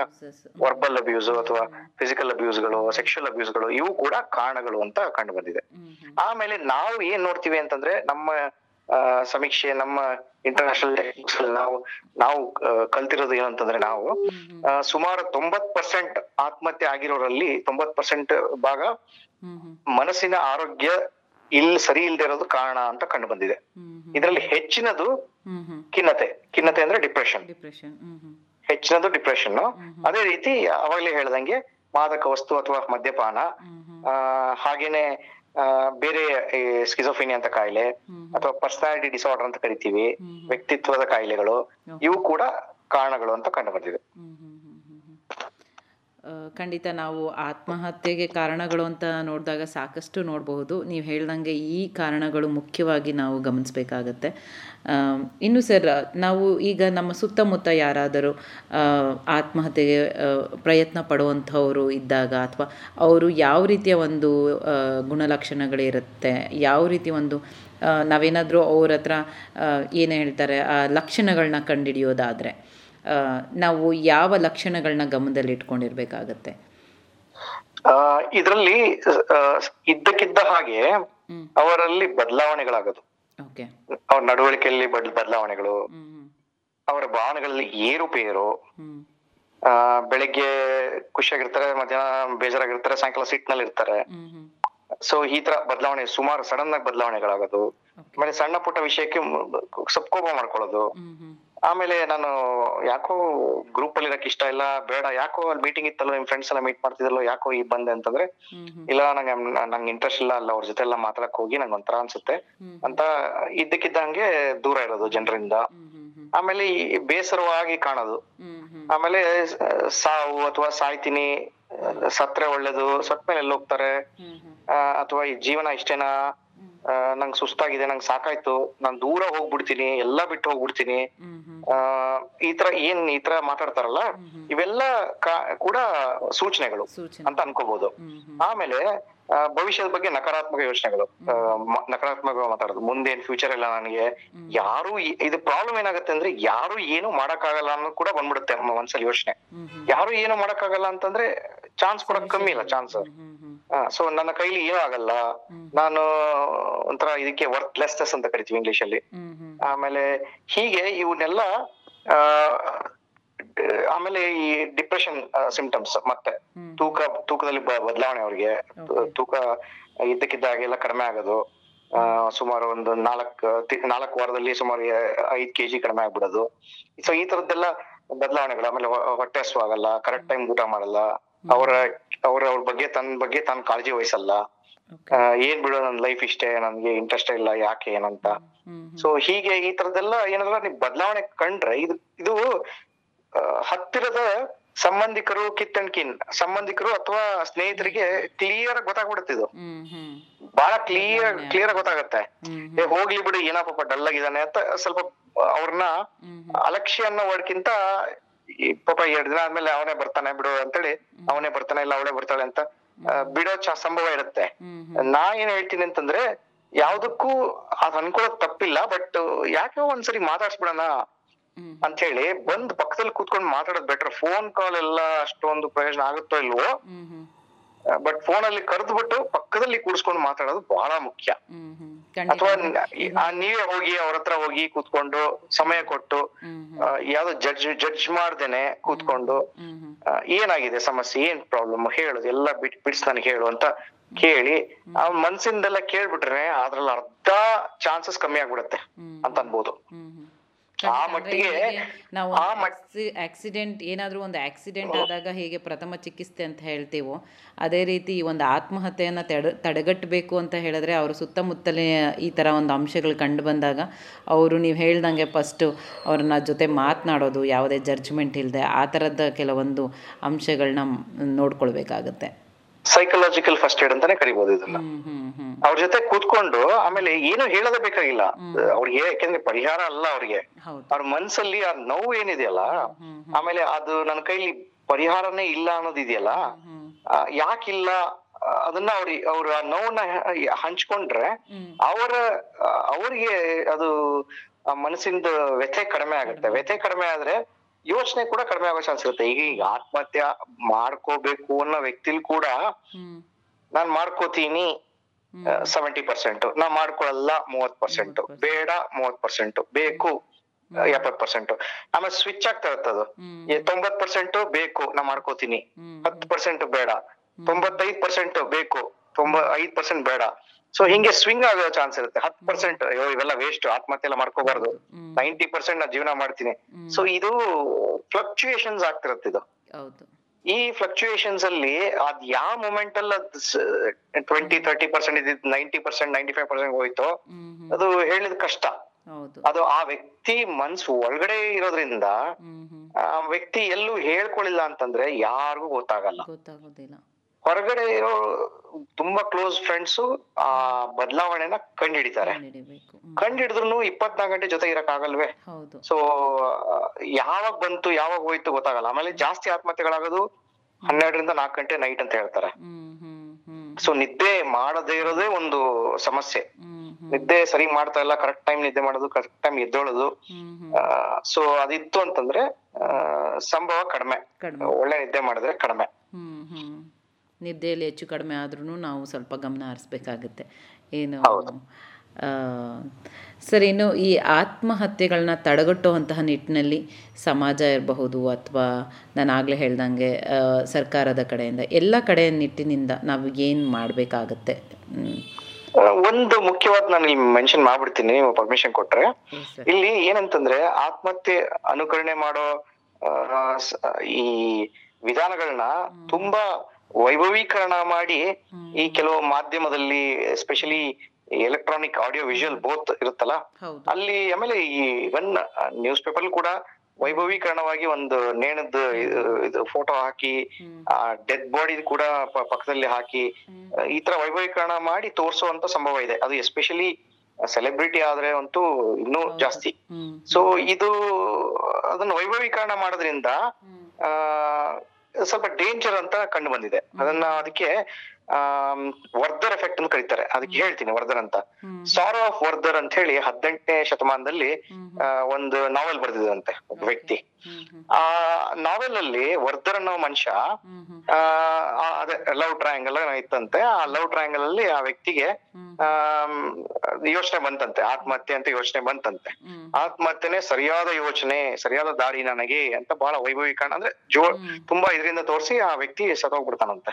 ವರ್ಬಲ್ ಅಬ್ಯೂಸ್ ಅಥವಾ ಫಿಸಿಕಲ್ ಅಬ್ಯೂಸ್ಗಳು ಸೆಕ್ಷುವಲ್ ಅಬ್ಯೂಸ್ಗಳು ಇವು ಕೂಡ ಕಾರಣಗಳು ಅಂತ ಕಂಡು ಬಂದಿದೆ. ಆಮೇಲೆ ನಾವು ಏನ್ ನೋಡ್ತೀವಿ ಅಂತಂದ್ರೆ ನಮ್ಮ ಸಮೀಕ್ಷೆ ನಮ್ಮ ಇಂಟರ್ನ್ಯಾಷನಲ್ ಟೆಕ್ನಿಕ್ಸ್ ನಾವು ನಾವು ಕಲ್ತಿರೋದು ಏನಂತಂದ್ರೆ ನಾವು ಸುಮಾರು ತೊಂಬತ್ ಪರ್ಸೆಂಟ್ ಆತ್ಮಹತ್ಯೆ ಆಗಿರೋರಲ್ಲಿ ತೊಂಬತ್ ಪರ್ಸೆಂಟ್ ಭಾಗ ಮನಸ್ಸಿನ ಆರೋಗ್ಯ ಇಲ್ ಸರಿ ಇಲ್ದೇ ಇರೋದು ಕಾರಣ ಅಂತ ಕಂಡು ಬಂದಿದೆ. ಇದರಲ್ಲಿ ಹೆಚ್ಚಿನದು ಖಿನ್ನತೆ. ಖಿನ್ನತೆ ಅಂದ್ರೆ ಡಿಪ್ರೆಷನ್ ಹೆಚ್ಚಿನದು ಡಿಪ್ರೆಷನ್ ಅದೇ ರೀತಿ ಅವಾಗಲೇ ಹೇಳ್ದಂಗೆ ಮಾದಕ ವಸ್ತು ಅಥವಾ ಮದ್ಯಪಾನ ಹಾಗೇನೆ ಬೇರೆ ಸ್ಕಿಸೋಫಿನಿ ಅಂತ ಕಾಯಿಲೆ ಅಥವಾ ಪರ್ಸನಾಲಿಟಿ ಡಿಸಾರ್ಡರ್ ಅಂತ ಕರಿತೀವಿ ವ್ಯಕ್ತಿತ್ವದ ಕಾಯಿಲೆಗಳು ಇವು ಕೂಡ ಕಾರಣಗಳು ಅಂತ ಕಂಡು ಬಂದಿದೆ ಆ, ಖಂಡಿತ ನಾವು ಆತ್ಮಹತ್ಯೆಗೆ ಕಾರಣಗಳು ಅಂತ ನೋಡಿದಾಗ ಸಾಕಷ್ಟು ನೋಡಬಹುದು. ನೀವು ಹೇಳ್ದಂಗೆ ಈ ಕಾರಣಗಳು ಮುಖ್ಯವಾಗಿ ನಾವು ಗಮನಿಸಬೇಕಾಗತ್ತೆ. ಇನ್ನು ಸರ್, ನಾವು ಈಗ ನಮ್ಮ ಸುತ್ತಮುತ್ತ ಯಾರಾದರೂ ಆತ್ಮಹತ್ಯೆಗೆ ಪ್ರಯತ್ನ ಪಡುವಂಥವರು ಇದ್ದಾಗ ಅಥವಾ ಅವರು ಯಾವ ರೀತಿಯ ಒಂದು ಗುಣಲಕ್ಷಣಗಳಿರುತ್ತೆ, ಯಾವ ರೀತಿ ಒಂದು ನಾವೇನಾದರೂ ಅವ್ರ ಹತ್ರ ಏನು ಹೇಳ್ತಾರೆ, ಆ ಲಕ್ಷಣಗಳನ್ನ ಕಂಡುಹಿಡಿಯೋದಾದರೆ ನಾವು ಯಾವ ಲಕ್ಷಣಗಳನ್ನ ಗಮನದಲ್ಲಿ ಇಟ್ಕೊಂಡಿರ್ಬೇಕಾಗತ್ತೆ ಆ ಇದರಲ್ಲಿ ಇದ್ದಕ್ಕಿದ್ದ ಹಾಗೆ ಅವರಲ್ಲಿ ಬದಲಾವಣೆಗಳಾಗೋದು. ಅವ್ರ ನಡವಳಿಕೆಯಲ್ಲಿ ಬದ್ ಬದಲಾವಣೆಗಳು ಅವರ ಭಾವನೆಗಳಲ್ಲಿ ಏರುಪೇರು ಆ ಬೆಳಿಗ್ಗೆ ಖುಷಿಯಾಗಿರ್ತಾರೆ ಮಧ್ಯಾಹ್ನ ಬೇಜಾರಾಗಿರ್ತಾರೆ ಸಾಯಂಕಾಲ ಸಿಟ್ನಲ್ಲಿ ಇರ್ತಾರೆ ಸೊ ಈ ತರ ಬದಲಾವಣೆ ಸುಮಾರು ಸಡನ್ ಆಗಿ ಬದಲಾವಣೆಗಳಾಗೋದು ಆಮೇಲೆ ಸಣ್ಣ ಪುಟ್ಟ ವಿಷಯಕ್ಕೆ ಸ್ವಲ್ಪ ಕೋಪ ಮಾಡ್ಕೊಳ್ಳೋದು. ಆಮೇಲೆ ನಾನು ಯಾಕೋ ಗ್ರೂಪ್ ಅಲ್ಲಿ ಇರಕ್ ಇಷ್ಟ ಇಲ್ಲ ಬೇಡ ಯಾಕೋ ಅಲ್ಲಿ ಮೀಟಿಂಗ್ ಇತ್ತಲ್ಲ ನಿಮ್ ಫ್ರೆಂಡ್ಸ್ ಎಲ್ಲ ಮೀಟ್ ಮಾಡ್ತಿದ್ರಲ್ಲ ಯಾಕೋ ಈ ಬಂದೆ ಅಂತಂದ್ರೆ ಇಲ್ಲ ನಂಗೆ ನಂಗೆ ಇಂಟ್ರೆಸ್ಟ್ ಇಲ್ಲ ಅಲ್ಲ ಅವ್ರ ಜೊತೆ ಎಲ್ಲ ಮಾತಾಡಕ್ ಹೋಗಿ ನಂಗೆ ಒಂಥರ ಅನ್ಸುತ್ತೆ. ಅಂತ ಇದ್ದಕ್ಕಿದ್ದಂಗೆ ದೂರ ಇರೋದು ಜನರಿಂದ. ಆಮೇಲೆ ಈ ಬೇಸರವಾಗಿ ಕಾಣೋದು. ಆಮೇಲೆ ಸಾವು ಅಥವಾ ಸಾಯ್ತೀನಿ ಸತ್ರೆ ಒಳ್ಳೇದು ಸತ್ಮೇಲೆ ಎಲ್ಲ ಎಲ್ಲಿ ಹೋಗ್ತಾರೆ ಅಥವಾ ಈ ಜೀವನ ಇಷ್ಟೇನಾ? ನಂಗ್ ಸುಸ್ತಾಗಿದೆ ನಂಗ್ ಸಾಕಾಯ್ತು ನಾನ್ ದೂರ ಹೋಗ್ಬಿಡ್ತೀನಿ ಎಲ್ಲಾ ಬಿಟ್ಟು ಹೋಗ್ಬಿಡ್ತೀನಿ. ಆ ಈ ತರ ಏನ್ ಈ ತರ ಮಾತಾಡ್ತಾರಲ್ಲ ಇವೆಲ್ಲ ಕೂಡ ಸೂಚನೆಗಳು ಅಂತ ಅನ್ಕೋಬಹುದು ಆಮೇಲೆ ಭವಿಷ್ಯದ ಬಗ್ಗೆ ನಕಾರಾತ್ಮಕ ಯೋಚನೆಗಳು ನಕಾರಾತ್ಮಕ ಮಾತಾಡೋದು ಮುಂದೆ ಏನ್ ಫ್ಯೂಚರ್ ಇಲ್ಲ ನನಗೆ. ಯಾರು ಇದು ಪ್ರಾಬ್ಲಮ್ ಏನಾಗುತ್ತೆ ಅಂದ್ರೆ ಯಾರು ಏನು ಮಾಡಕ್ಕಾಗಲ್ಲ ಅನ್ನೋದು ಕೂಡ ಬಂದ್ಬಿಡುತ್ತೆ ಒಂದ್ಸಲ ಮನ್ಸಲ್ಲಿ ಯೋಚನೆ. ಯಾರು ಏನು ಮಾಡಕ್ಕಾಗಲ್ಲ ಅಂತಂದ್ರೆ ಚಾನ್ಸ್ ಕೂಡ ಕಮ್ಮಿ ಇಲ್ಲ ಚಾನ್ಸ್ ಸೊ ನನ್ನ ಕೈಲಿ ಏನೂ ಆಗಲ್ಲ. ನಾನು ಒಂಥರ ಇದಕ್ಕೆ ವರ್ತ್ಲೆಸ್ನೆಸ್ ಅಂತ ಕರಿತೀವಿ ಇಂಗ್ಲಿಷ್ ಅಲ್ಲಿ. ಆಮೇಲೆ ಹೀಗೆ ಇವನ್ನೆಲ್ಲ ಆ, ಆಮೇಲೆ ಈ ಡಿಪ್ರೆಷನ್ ಸಿಂಪ್ಟಮ್ಸ್ ಮತ್ತೆ. ತೂಕ ತೂಕದಲ್ಲಿ ಬದಲಾವಣೆ ಅವ್ರಿಗೆ. ತೂಕ ಇದ್ದಕ್ಕಿದ್ದಾಗೆಲ್ಲ ಕಡಿಮೆ ಆಗೋದು. ಸುಮಾರು ಒಂದು ನಾಲ್ಕು ನಾಲ್ಕು ವಾರದಲ್ಲಿ ಸುಮಾರು ಐದ್ ಕೆಜಿ ಕಡಿಮೆ ಆಗ್ಬಿಡೋದು. ಸೊ ಈ ತರದ್ದೆಲ್ಲ ಬದಲಾವಣೆಗಳು ಆಮೇಲೆ ಹೊಟ್ಟೆ ಹಸು ಆಗಲ್ಲ ಕರೆಕ್ಟ್ ಟೈಮ್ ಊಟ ಮಾಡಲ್ಲ. ಅವರ ಅವ್ರ ಅವ್ರ ಬಗ್ಗೆ ತನ್ನ ಬಗ್ಗೆ ತನ್ನ ಕಾಳಜಿ ವಹಿಸಲ್ಲ. ಏನ್ ಬಿಡೋ ನನ್ ಲೈಫ್ ಇಷ್ಟೇ ನನ್ಗೆ ಇಂಟ್ರೆಸ್ಟ್ ಇಲ್ಲ ಯಾಕೆ ಏನಂತ. ಸೊ ಹೀಗೆ ಈ ತರದೆಲ್ಲ ಏನಾದ್ರ ನೀವು ಬದಲಾವಣೆ ಕಂಡ್ರೆ ಇದು ಇದು ಹತ್ತಿರದ ಸಂಬಂಧಿಕರು ಕಿತ್ ಅಂಡ್ ಕಿನ್ ಸಂಬಂಧಿಕರು ಅಥವಾ ಸ್ನೇಹಿತರಿಗೆ ಕ್ಲಿಯರ್ ಗೊತ್ತಾಗ್ಬಿಡುತ್ತೆ ಇದು. ಬಹಳ ಕ್ಲಿಯರ್ ಕ್ಲಿಯರ್ ಗೊತ್ತಾಗತ್ತೆ. ಏ ಹೋಗ್ಲಿ ಬಿಡು ಏನಪ್ಪ ಪಾಪ ಡಲ್ ಆಗಿದಾನೆ ಅಂತ ಸ್ವಲ್ಪ ಅವ್ರನ್ನ ಅಲಕ್ಷ್ಯ ಅನ್ನೋ ವರ್ಡ್ಕಿಂತ ಈ ಪಾಪ ಎರಡ್ ದಿನ ಆದ್ಮೇಲೆ ಅವನೇ ಬರ್ತಾನೆ ಬಿಡು ಅಂತೇಳಿ ಅವನೇ ಬರ್ತಾನೆ ಇಲ್ಲ ಅವಳೇ ಬರ್ತಾಳೆ ಅಂತ ಬಿಡೋ ಚ- ಸಂಭವ ಇರುತ್ತೆ. ನಾ ಏನ್ ಹೇಳ್ತೀನಿ ಅಂತಂದ್ರೆ ಯಾವ್ದಕ್ಕೂ ಅದ್ ಅನ್ಕೊಳಕ್ ತಪ್ಪಿಲ್ಲ ಬಟ್ ಯಾಕೆ ಒಂದ್ಸರಿ ಮಾತಾಡ್ಸ್ಬಿಡೋಣ ಅಂತ ಹೇಳಿ ಬಂದ್ ಪಕ್ಕದಲ್ಲಿ ಕೂತ್ಕೊಂಡು ಮಾತಾಡೋದ್ ಬೆಟರ್ ಫೋನ್ ಕಾಲ್ ಎಲ್ಲ ಅಷ್ಟೊಂದು ಪ್ರಯೋಜನ ಆಗುತ್ತೋ ಇಲ್ವೋ? ಬಟ್ ಫೋನ್ ಅಲ್ಲಿ ಕರೆದ್ಬಿಟ್ಟು ಪಕ್ಕದಲ್ಲಿ ಕೂಡಿಸ್ಕೊಂಡು ಮಾತಾಡೋದು ಬಹಳ ಮುಖ್ಯ. ಅಥವಾ ನೀವೇ ಹೋಗಿ ಅವ್ರ ಹತ್ರ ಹೋಗಿ ಕೂತ್ಕೊಂಡು ಸಮಯ ಕೊಟ್ಟು ಯಾವ್ದೋ ಜಡ್ಜ್ ಜಡ್ಜ್ ಮಾಡ್ದೇನೆ ಕೂತ್ಕೊಂಡು ಏನಾಗಿದೆ ಸಮಸ್ಯೆ ಏನ್ ಪ್ರಾಬ್ಲಮ್ ಹೇಳು ಎಲ್ಲ ಬಿಟ್ ಬಿಡ್ಸ್ ನನಗೆ ಹೇಳು ಅಂತ ಕೇಳಿ ಆ ಮನ್ಸಿಂದೆಲ್ಲ ಕೇಳ್ಬಿಟ್ರೆ ಅದ್ರಲ್ಲಿ ಅರ್ಧ ಚಾನ್ಸಸ್ ಕಮ್ಮಿ ಆಗ್ಬಿಡುತ್ತೆ ಅಂತ ಅನ್ಬೋದು. ನಾವು ಆಕ್ಸಿಡೆಂಟ್ ಏನಾದರೂ ಒಂದು ಆಕ್ಸಿಡೆಂಟ್ ಆದಾಗ ಹೇಗೆ ಪ್ರಥಮ ಚಿಕಿತ್ಸೆ ಅಂತ ಹೇಳ್ತೀವೋ ಅದೇ ರೀತಿ ಈ ಒಂದು ಆತ್ಮಹತ್ಯೆಯನ್ನು ತಡೆ ತಡೆಗಟ್ಟಬೇಕು ಅಂತ ಹೇಳಿದ್ರೆ ಅವರ ಸುತ್ತಮುತ್ತಲೇ ಈ ಥರ ಒಂದು ಅಂಶಗಳು ಕಂಡು ಬಂದಾಗ ಅವರು ನೀವು ಹೇಳ್ದಂಗೆ ಫಸ್ಟು ಅವ್ರನ್ನ ಜೊತೆ ಮಾತನಾಡೋದು ಯಾವುದೇ ಜಡ್ಜ್ಮೆಂಟ್ ಇಲ್ಲದೆ ಆ ಥರದ ಕೆಲವೊಂದು ಅಂಶಗಳನ್ನ ನೋಡ್ಕೊಳ್ಬೇಕಾಗತ್ತೆ. ಸೈಕಲಾಜಿಕಲ್ ಫಸ್ಟ್ ಏಡ್ ಅಂತಾನೆ ಕರಿಬಹುದು ಇದನ್ನ. ಅವ್ರ ಜೊತೆ ಕೂತ್ಕೊಂಡು ಆಮೇಲೆ ಏನು ಹೇಳೋದೇ ಬೇಕಾಗಿಲ್ಲ. ಅವ್ರಿಗೆ ಯಾಕೆಂದ್ರೆ ಪರಿಹಾರ ಅಲ್ಲ ಅವ್ರಿಗೆ. ಅವ್ರ ಮನ್ಸಲ್ಲಿ ಆ ನೋವು ಏನಿದೆಯಲ್ಲ ಆಮೇಲೆ ಅದು ನನ್ನ ಕೈಲಿ ಪರಿಹಾರನೇ ಇಲ್ಲ ಅನ್ನೋದಿದೆಯಲ್ಲ ಯಾಕಿಲ್ಲ ಅದನ್ನ ಅವ್ರಿ ಅವ್ರ ಆ ನೋವನ್ನ ಹಂಚ್ಕೊಂಡ್ರೆ ಅವರ ಅವ್ರಿಗೆ ಅದು ಮನಸ್ಸಿಂದ ವ್ಯಥೆ ಕಡಿಮೆ ಆಗುತ್ತೆ. ವ್ಯಥೆ ಕಡಿಮೆ ಆದ್ರೆ ಯೋಚನೆ ಕೂಡ ಕಡಿಮೆ ಆಗೋ ಚಾನ್ಸ್ ಇರುತ್ತೆ. ಈಗ ಈಗ ಆತ್ಮಹತ್ಯೆ ಮಾಡ್ಕೋಬೇಕು ಅನ್ನೋ ವ್ಯಕ್ತಿಲ್ ಕೂಡ ನಾನ್ ಮಾಡ್ಕೋತೀನಿ ಸೆವೆಂಟಿ ಪರ್ಸೆಂಟ್ ನಾ ಮಾಡ್ಕೊಳಲ್ಲ ಮೂವತ್ ಪರ್ಸೆಂಟ್ ಬೇಡ ಮೂವತ್ ಪರ್ಸೆಂಟ್ ಬೇಕು ಎಪ್ಪತ್ ಪರ್ಸೆಂಟ್ ಆಮೇಲೆ ಸ್ವಿಚ್ ಆಗ್ತಾ ಇರುತ್ತೆ ಅದು. ಹ್ಮ್. ಏ, ತೊಂಬತ್ ಪರ್ಸೆಂಟ್ ಬೇಕು ನಾ ಮಾಡ್ಕೋತೀನಿ. ಹತ್ತು ಪರ್ಸೆಂಟ್ ಬೇಡ. ತೊಂಬತ್ತೈದ್ ಪರ್ಸೆಂಟ್ ಬೇಕು. ತೊಂಬ ಐದ್ ಪರ್ಸೆಂಟ್ ಬೇಡ. ಸೊ ಹಿಂಗೆ ಸ್ವಿಂಗ್ ಆಗೋ ಚಾನ್ಸ್ ಇರುತ್ತೆ. ಹತ್ತು ಪರ್ಸೆಂಟ್ ಇವೆಲ್ಲ ವೇಸ್ಟ್ ಆತ್ಮಹತ್ಯೆ ಎಲ್ಲ ಮಾಡ್ಕೋಬಾರ್ದು. ನೈಂಟಿ ಪರ್ಸೆಂಟ್ ನಾ ಜೀವನ ಮಾಡ್ತೀನಿ. ಸೊ ಇದು ಫ್ಲಕ್ಚುಯೇಷನ್ಸ್ ಆಗ್ತಿರುತ್ತೆ ಇದು. ಈ ಫ್ಲಕ್ಚುಯೇಷನ್ಸ್ ಅಲ್ಲಿ ಅದ್ ಯಾವ ಮೂಮೆಂಟ್ ಅಲ್ಲಿ ಅದ್ ಟ್ವೆಂಟಿ ತರ್ಟಿ ಪರ್ಸೆಂಟ್ ಇದ್ದಿದ್ ninety percent ninety five percent ಹೋಯ್ತು. ಅದು ಹೇಳಿದ ಕಷ್ಟ. ಅದು ಆ ವ್ಯಕ್ತಿ ಮನ್ಸು ಒಳಗಡೆ ಇರೋದ್ರಿಂದ ಆ ವ್ಯಕ್ತಿ ಎಲ್ಲೂ ಹೇಳ್ಕೊಳಿಲ್ಲ ಅಂತಂದ್ರೆ ಯಾರಿಗೂ ಗೊತ್ತಾಗಲ್ಲ. ಗೊತ್ತಾಗೋದಿಲ್ಲ. ಹೊರಗಡೆ ಇರೋ ತುಂಬಾ ಕ್ಲೋಸ್ ಫ್ರೆಂಡ್ಸ್ ಆ ಬದಲಾವಣೆನ ಕಂಡಿಡಿತಾರೆ. ಕಂಡು ಕಂಡಿಡಿದ್ರು ಇಪ್ಪತ್ನಾಲ್ಕು ಗಂಟೆ ಜೊತೆ ಇರಕ್ ಆಗಲ್ವೇ ಸೊ ಯಾವಾಗ ಬಂತು ಯಾವಾಗ ಹೋಯ್ತು ಗೊತ್ತಾಗಲ್ಲ. ಆಮೇಲೆ ಜಾಸ್ತಿ ಆತ್ಮಹತ್ಯೆಗಳಾಗೋದು ಹನ್ನೆರಡರಿಂದ ನಾಲ್ಕು ಗಂಟೆ ನೈಟ್ ಅಂತ ಹೇಳ್ತಾರೆ. ಸೊ ನಿದ್ದೆ ಮಾಡದೇ ಇರೋದೇ ಒಂದು ಸಮಸ್ಯೆ. ನಿದ್ದೆ ಸರಿ ಮಾಡ್ತಾ ಇಲ್ಲ ಕರೆಕ್ಟ್ ಟೈಮ್ ನಿದ್ದೆ ಮಾಡೋದು ಕರೆಕ್ಟ್ ಟೈಮ್ ಎದ್ದೇಳೋದು. ಸೊ ಅದಿತ್ತು ಅಂತಂದ್ರೆ ಸಂಭವ ಕಡಿಮೆ. ಒಳ್ಳೆ ನಿದ್ದೆ ಮಾಡಿದ್ರೆ ಕಡಿಮೆ. ನಿದ್ದೆಯಲ್ಲಿ ಹೆಚ್ಚು ಕಡಿಮೆ ಆದ್ರೂ ನಾವು ಸ್ವಲ್ಪ ಗಮನ ಹರಿಸ್ಬೇಕಾಗುತ್ತೆ. ಏನು ಸರ್ ಇನ್ನು ಈ ಆತ್ಮಹತ್ಯೆಗಳನ್ನ ತಡೆಗಟ್ಟುವಂತಹ ನಿಟ್ಟಿನಲ್ಲಿ ಸಮಾಜ ಇರಬಹುದು ಅಥವಾ ನಾನು ಆಗಲೇ ಹೇಳ್ದಂಗೆ ಸರ್ಕಾರದ ಕಡೆಯಿಂದ ಎಲ್ಲ ಕಡೆ ನಿಟ್ಟಿನಿಂದ ನಾವು ಏನು ಮಾಡಬೇಕಾಗತ್ತೆ? ಒಂದು ಮುಖ್ಯವಾದ ನಾನು ಇಲ್ಲಿ ಮೆನ್ಷನ್ ಮಾಡ್ಬಿಡ್ತೀನಿ ನೀವು ಪರ್ಮಿಷನ್ ಕೊಟ್ರೆ. ಇಲ್ಲಿ ಏನಂತಂದ್ರೆ ಆತ್ಮಹತ್ಯೆ ಅನುಕರಣೆ ಮಾಡೋ ಈ ವಿಧಾನಗಳನ್ನ ತುಂಬಾ ವೈಭವೀಕರಣ ಮಾಡಿ ಈ ಕೆಲವು ಮಾಧ್ಯಮದಲ್ಲಿ especially electronic audio visual both ಇರುತ್ತಲ್ಲ ಅಲ್ಲಿ ಆಮೇಲೆ ಈ ಇವನ್ ನ್ಯೂಸ್ ಪೇಪರ್ ಕೂಡ ವೈಭವೀಕರಣವಾಗಿ ಒಂದು ನೇಣದ ಇದು ಫೋಟೋ ಹಾಕಿ ಆ ಡೆಡ್ ಬಾಡಿ ಕೂಡ ಪಕ್ಕದಲ್ಲಿ ಹಾಕಿ ಈ ತರ ವೈಭವೀಕರಣ ಮಾಡಿ ತೋರಿಸುವಂತ ಸಂಭವ ಇದೆ. ಅದು ಎಸ್ಪೆಷಲಿ ಸೆಲೆಬ್ರಿಟಿ ಆದ್ರೆ ಅಂತೂ ಇನ್ನೂ ಜಾಸ್ತಿ. ಸೊ ಇದು ಅದನ್ನ ವೈಭವೀಕರಣ ಮಾಡೋದ್ರಿಂದ ಆ ಸ್ವಲ್ಪ ಡೇಂಜರ್ ಅಂತ ಕಂಡು ಬಂದಿದೆ. ಅದನ್ನ ಅದಕ್ಕೆ ಆ ವರ್ಧರ್ ಎಫೆಕ್ಟ್ ಅಂತ ಕರೀತಾರೆ. ಅದಕ್ಕೆ ಹೇಳ್ತೀನಿ ವರ್ಧರ್ ಅಂತ. ಸಾರ್ ಆಫ್ ವರ್ಧರ್ ಅಂತ ಹೇಳಿ ಹದಿನೆಂಟನೇ ಶತಮಾನದಲ್ಲಿ ಒಂದು ನಾವೆಲ್ ಬರ್ದಿದಂತೆ ಒಬ್ಬ ವ್ಯಕ್ತಿ. ಆ ನಾವೆಲ್ ಅಲ್ಲಿ ವರ್ಧರ್ ಅನ್ನೋ ಮನುಷ್ಯ ಅದೇ ಲವ್ ಟ್ರಯಾಂಗಲ್ ಇತ್ತಂತೆ. ಆ ಲವ್ ಟ್ರಯಾಂಗಲ್ ಅಲ್ಲಿ ಆ ವ್ಯಕ್ತಿಗೆ ಆ ಯೋಚನೆ ಬಂತಂತೆ ಆತ್ಮಹತ್ಯೆ ಅಂತ ಯೋಚನೆ ಬಂತಂತೆ. ಆತ್ಮಹತ್ಯೆನೆ ಸರಿಯಾದ ಯೋಚನೆ ಸರಿಯಾದ ದಾರಿ ನನಗೆ ಅಂತ ಬಹಳ ವೈಭವೀಕರಣ ಅಂದ್ರೆ ಜೋ ತುಂಬಾ ಇದರಿಂದ ತೋರಿಸಿ ಆ ವ್ಯಕ್ತಿ ಸತ್ತೋಗ್ಬಿಡ್ತಾನಂತೆ.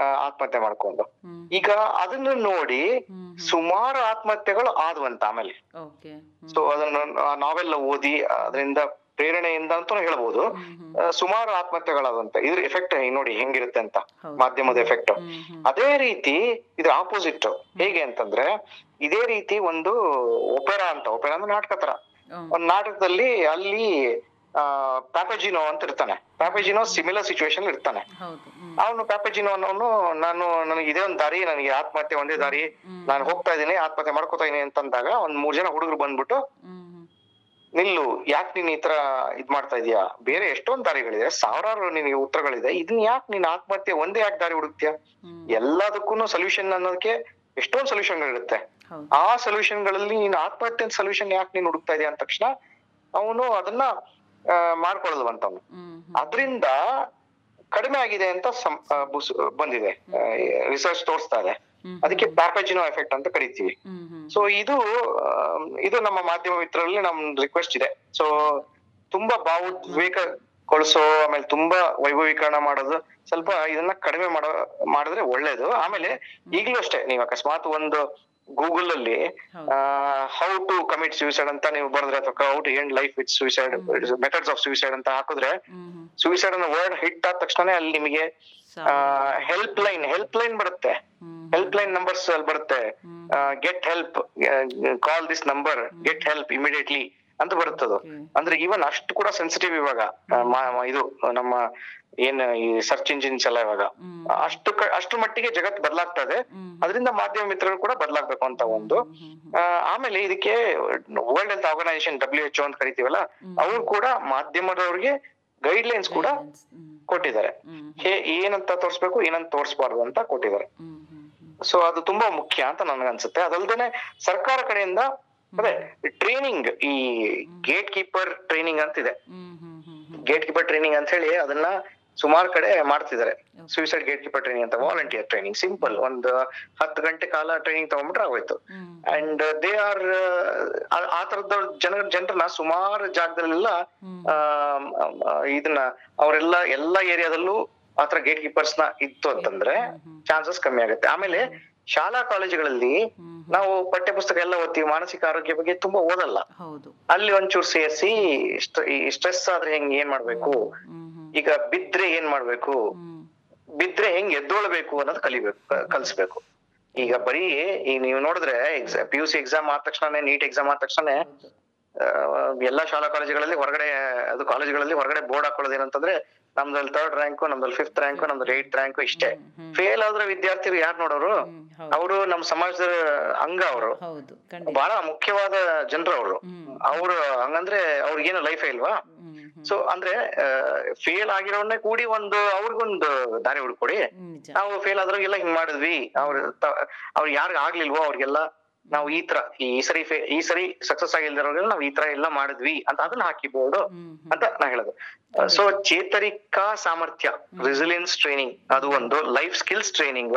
ಆ, ಆತ್ಮಹತ್ಯೆ ಮಾಡ್ಕೊಂಡು. ಈಗ ಅದನ್ನ ನೋಡಿ ಸುಮಾರು ಆತ್ಮಹತ್ಯೆಗಳು ಆದ್ವಂತ ಆಮೇಲೆ. ಸೊ ಅದನ್ನ ನಾವೆಲ್ಲ ಓದಿ ಅದರಿಂದ ಪ್ರೇರಣೆಯಿಂದ ಅಂತಾನು ಹೇಳ್ಬೋದು. ಸುಮಾರು ಆತ್ಮಹತ್ಯೆಗಳಾದಂತೆ. ಇದ್ರ ಎಫೆಕ್ಟ್ ನೋಡಿ ಹೆಂಗಿರುತ್ತೆ ಅಂತ ಮಾಧ್ಯಮದ ಎಫೆಕ್ಟ್. ಅದೇ ರೀತಿ ಇದ್ರ ಆಪೋಸಿಟ್ ಹೇಗೆ ಅಂತಂದ್ರೆ ಇದೇ ರೀತಿ ಒಂದು ಒಪೆರಾ ಅಂತ ಒಪೆರಾ ಅಂದ್ರೆ ನಾಟಕ ತರ. ಒಂದ್ ನಾಟಕದಲ್ಲಿ ಅಲ್ಲಿ ಪ್ಯಾಪಜಿನೋ ಅಂತ ಇರ್ತಾನೆ. ಪ್ಯಾಪಜಿನೋ ಸಿಮಿಲರ್ ಸಿಚುವೇಶನ್ ಇರ್ತಾನೆ. ಅವನು ಪ್ಯಾಪಜಿನೋ ಅನ್ನೋನು ನಾನು ನನಗೆ ಇದೇ ಒಂದ್ ದಾರಿ ನನಗೆ ಆತ್ಮಹತ್ಯೆ ಒಂದೇ ದಾರಿ ನಾನು ಹೋಗ್ತಾ ಇದ್ದೀನಿ ಆತ್ಮಹತ್ಯೆ ಮಾಡ್ಕೋತಾ ಇದೀನಿ ಅಂತಂದಾಗ ಒಂದ್ ಮೂರ್ ಜನ ಹುಡುಗರು ಬಂದ್ಬಿಟ್ಟು. ನಿಲ್ಲು ಯಾಕೆ ನೀನ್ ಈ ತರ ಇದ್ ಮಾಡ್ತಾ ಇದೀಯಾ? ಬೇರೆ ಎಷ್ಟೊಂದ್ ದಾರಿಗಳಿದೆ ಸಾವಿರಾರು ನಿನಗೆ ಉತ್ತರಗಳಿದೆ. ಇದನ್ನ ಯಾಕೆ ನೀನ್ ಆತ್ಮಹತ್ಯೆ ಒಂದೇ ಯಾಕೆ ದಾರಿ ಹುಡುಕ್ತಿಯಾ. ಎಲ್ಲದಕ್ಕೂ ಸೊಲ್ಯೂಷನ್ ಅನ್ನೋದಕ್ಕೆ ಎಷ್ಟೊಂದ್ ಸೊಲ್ಯೂಷನ್ ಇರುತ್ತೆ ಆ ಸೊಲ್ಯೂಷನ್ಗಳಲ್ಲಿ ನೀನ್ ಆತ್ಮಹತ್ಯೆ ಸೊಲ್ಯೂಷನ್ ಯಾಕೆ ನೀನ್ ಹುಡುಕ್ತಾ ಇದೀಯ ಅಂದ ತಕ್ಷಣ ಅವನು ಅದನ್ನ ಹ್ಮ್. ಅದರಿಂದ ಕಡಿಮೆ ಆಗಿದೆ ಅಂತ ಬಂದಿದೆ. ರಿಸರ್ಚ್ ತೋರಿಸ್ತಾ ಇದೆ ಅದಕ್ಕೆ ಪ್ಯಾಪಜಿನೋ ಎಫೆಕ್ಟ್ ಅಂತ ಕರಿತೀವಿ. ಸೊ ಇದು ಇದು ನಮ್ಮ ಮಾಧ್ಯಮ ಮಿತ್ರರಲ್ಲಿ ನಮ್ ರಿಕ್ವೆಸ್ಟ್ ಇದೆ. ಸೊ ತುಂಬಾ ಭಾವೋದ್ವೇಗಗೊಳಿಸೋ ಆಮೇಲೆ ತುಂಬಾ ವೈಭವೀಕರಣ ಮಾಡೋದು ಸ್ವಲ್ಪ ಇದನ್ನ ಕಡಿಮೆ ಮಾಡೋ ಮಾಡಿದ್ರೆ ಒಳ್ಳೇದು. ಆಮೇಲೆ ಈಗಲೂ ಅಷ್ಟೇ ನೀವು ಅಕಸ್ಮಾತ್ ಒಂದು ಗೂಗಲ್ ಅಲ್ಲಿ. ಹೌ ಟು ಕಮಿಟ್ ಸೂಸೈಡ್ ಅಂತ ನೀವು ಬರೆದ್ರೆ ಅಥವಾ how to end life with suicide methods of suicide ಅಂತ ಹಾಕಿದ್ರೆ. ಸೂಸೈಡ್ ಅನ್ನೋ ವರ್ಡ್ ಹಿಟ್ ಆದ ತಕ್ಷಣ ಅಲ್ಲಿ ನಿಮಗೆ. ಹೆಲ್ಪ್ ಲೈನ್ ಹೆಲ್ಪ್ ಲೈನ್ ಬರುತ್ತೆ. ಹೆಲ್ಪ್ ಲೈನ್ ನಂಬರ್ಸ್ ಅಲ್ಲಿ ಬರುತ್ತೆ. Get help call this number get help immediately ಅಂತ ಬರುತ್ತದು. ಅಂದ್ರೆ ಈವನ್ ಅಷ್ಟು ಕೂಡ ಸೆನ್ಸಿಟಿವ್ ಇವಾಗ ಇದು ನಮ್ಮ ಏನ್ ಈ ಸರ್ಚ್ ಇಂಜಿನ್ಸ್ ಎಲ್ಲ ಇವಾಗ. ಅಷ್ಟು ಅಷ್ಟು ಮಟ್ಟಿಗೆ ಜಗತ್ ಬದಲಾಗ್ತಾ ಇದೆ ಅದರಿಂದ ಮಾಧ್ಯಮ ಮಿತ್ರರು ಕೂಡ ಬದಲಾಗ್ಬೇಕು ಅಂತ ಒಂದು. ಆಮೇಲೆ ಇದಕ್ಕೆ world health organisation W H ಅಂತ ಕರಿತೀವಲ್ಲ ಅವ್ರು ಕೂಡ ಮಾಧ್ಯಮದವ್ರಿಗೆ ಗೈಡ್ ಲೈನ್ಸ್ ಕೂಡ ಕೊಟ್ಟಿದ್ದಾರೆ. ಹೇ ಏನಂತ ತೋರ್ಸ್ಬೇಕು ಏನಂತ ತೋರ್ಸ್ಬಾರ್ದು ಅಂತ ಕೊಟ್ಟಿದ್ದಾರೆ. ಸೊ ಅದು ತುಂಬಾ ಮುಖ್ಯ ಅಂತ ನನ್ಗನ್ಸುತ್ತೆ. ಅದಲ್ದೇನೆ ಸರ್ಕಾರ ಕಡೆಯಿಂದ ಅದೇ ಟ್ರೈನಿಂಗ್ ಈ ಗೇಟ್ ಕೀಪರ್ ಟ್ರೈನಿಂಗ್ ಅಂತಿದೆ. ಗೇಟ್ ಕೀಪರ್ ಟ್ರೈನಿಂಗ್ ಅಂತ ಹೇಳಿ ಅದನ್ನ ಸುಮಾರು ಕಡೆ ಮಾಡ್ತಿದ್ದಾರೆ. ಸೂಸೈಡ್ ಗೇಟ್ ಕೀಪರ್ ಟ್ರೈನಿಂಗ್ ಅಂತ ವಾಲಂಟಿಯರ್ ಟ್ರೈನಿಂಗ್ ಸಿಂಪಲ್ ಒಂದು ಹತ್ತು ಗಂಟೆ ಕಾಲ ಟ್ರೈನಿಂಗ್ ತಗೊಂಡ್ಬಿಟ್ರೆ ಆಗೋಯ್ತು. ಅಂಡ್ ದೇ ಆರ್ ಆ ತರದ ಜನ ಜನರನ್ನ ಸುಮಾರು ಜಾಗದಲ್ಲೆಲ್ಲ ಇದನ್ನ ಅವರೆಲ್ಲ ಎಲ್ಲಾ ಏರಿಯಾದಲ್ಲೂ ಆತರ ಗೇಟ್ ಕೀಪರ್ಸ್ನ ಇತ್ತು ಅಂತಂದ್ರೆ ಚಾನ್ಸಸ್ ಕಮ್ಮಿ ಆಗುತ್ತೆ. ಆಮೇಲೆ ಶಾಲಾ ಕಾಲೇಜುಗಳಲ್ಲಿ ನಾವು ಪಠ್ಯ ಪುಸ್ತಕ ಎಲ್ಲ ಓದ್ತೀವಿ ಮಾನಸಿಕ ಆರೋಗ್ಯ ಬಗ್ಗೆ ತುಂಬಾ ಓದಲ್ಲ. ಅಲ್ಲಿ ಒಂಚೂರು ಸೇರಿಸಿ ಸ್ಟ್ರೆಸ್ ಆದ್ರೆ ಹೆಂಗ್ ಏನ್ ಮಾಡ್ಬೇಕು? ಈಗ ಬಿದ್ರೆ ಏನ್ ಮಾಡ್ಬೇಕು? ಬಿದ್ರೆ ಹೆಂಗ್ ಎದ್ದೊಳ್ಬೇಕು ಅನ್ನೋದು ಕಲಿಬೇಕು ಕಲಿಸ್ಬೇಕು. ಈಗ ಬರೀ ಈಗ ನೀವು ನೋಡಿದ್ರೆ ಪಿ ಯು ಸಿ ಎಕ್ಸಾಮ್ ಆದ ತಕ್ಷಣ ನೀಟ್ ಎಕ್ಸಾಮ್ ಆದ ತಕ್ಷಣ ಎಲ್ಲಾ ಶಾಲಾ ಕಾಲೇಜುಗಳಲ್ಲಿ ಹೊರಗಡೆ ಅದು ಕಾಲೇಜುಗಳಲ್ಲಿ ಹೊರಗಡೆ ಬೋರ್ಡ್ ಹಾಕೊಳ್ಳೋದು ಏನಂತಂದ್ರೆ ನಮ್ದಲ್ಲಿ ಥರ್ಡ್ ರ್ಯಾಂಕು ನಮ್ದಲ್ಲಿ ಫಿಫ್ತ್ ರ್ಯಾಂಕ್ ನಮ್ದಲ್ಲಿ ಏಟ್ ರ್ಯಾಂಕು ಇಷ್ಟೇ. ಫೇಲ್ ಆದ್ರೆ ವಿದ್ಯಾರ್ಥಿಗಳು ಯಾರು ನೋಡೋರು? ಅವರು ನಮ್ಮ ಸಮಾಜದ ಅಂಗ ಅವರು. ಬಹಳ ಮುಖ್ಯವಾದ ಜನರು ಅವರು. ಅವರು ಹಂಗಂದ್ರೆ ಅವ್ರಿಗೇನು ಲೈಫ್ ಇಲ್ವಾ? ಸೊ ಅಂದ್ರೆ ಫೇಲ್ ಆಗಿರೋನ್ನೇ ಕೂಡಿ ಒಂದು ಅವ್ರಿಗೊಂದು ದಾರಿ ಹುಡ್ಕೊಡಿ ನಾವು ಫೇಲ್ ಆದ್ರಿಗೆಲ್ಲ ಹಿಂಗ್ ಮಾಡಿದ್ವಿ. ಅವ್ರ ಅವ್ರ ಯಾರಿಗ ಆಗ್ಲಿಲ್ವೋ ಅವ್ರಿಗೆಲ್ಲ? ನಾವು ಈ ತರ ಈ ಸರಿ ಈ ಸರಿ ಸಕ್ಸಸ್ ಆಗಿಲ್ದಿರೋರ್ಗೆಲ್ಲ ನಾವು ಈ ತರ ಎಲ್ಲ ಮಾಡಿದ್ವಿ ಅಂತ ಅದನ್ನ ಹಾಕಿಬಹುದು ಅಂತ ನಾ ಹೇಳೋದು. ಸೊ ಚೇತರಿಕಾ ಸಾಮರ್ಥ್ಯ ರೆಸಿಲಿಯನ್ಸ್ ಟ್ರೈನಿಂಗ್ ಅದು ಒಂದು ಲೈಫ್ ಸ್ಕಿಲ್ಸ್ ಟ್ರೈನಿಂಗ್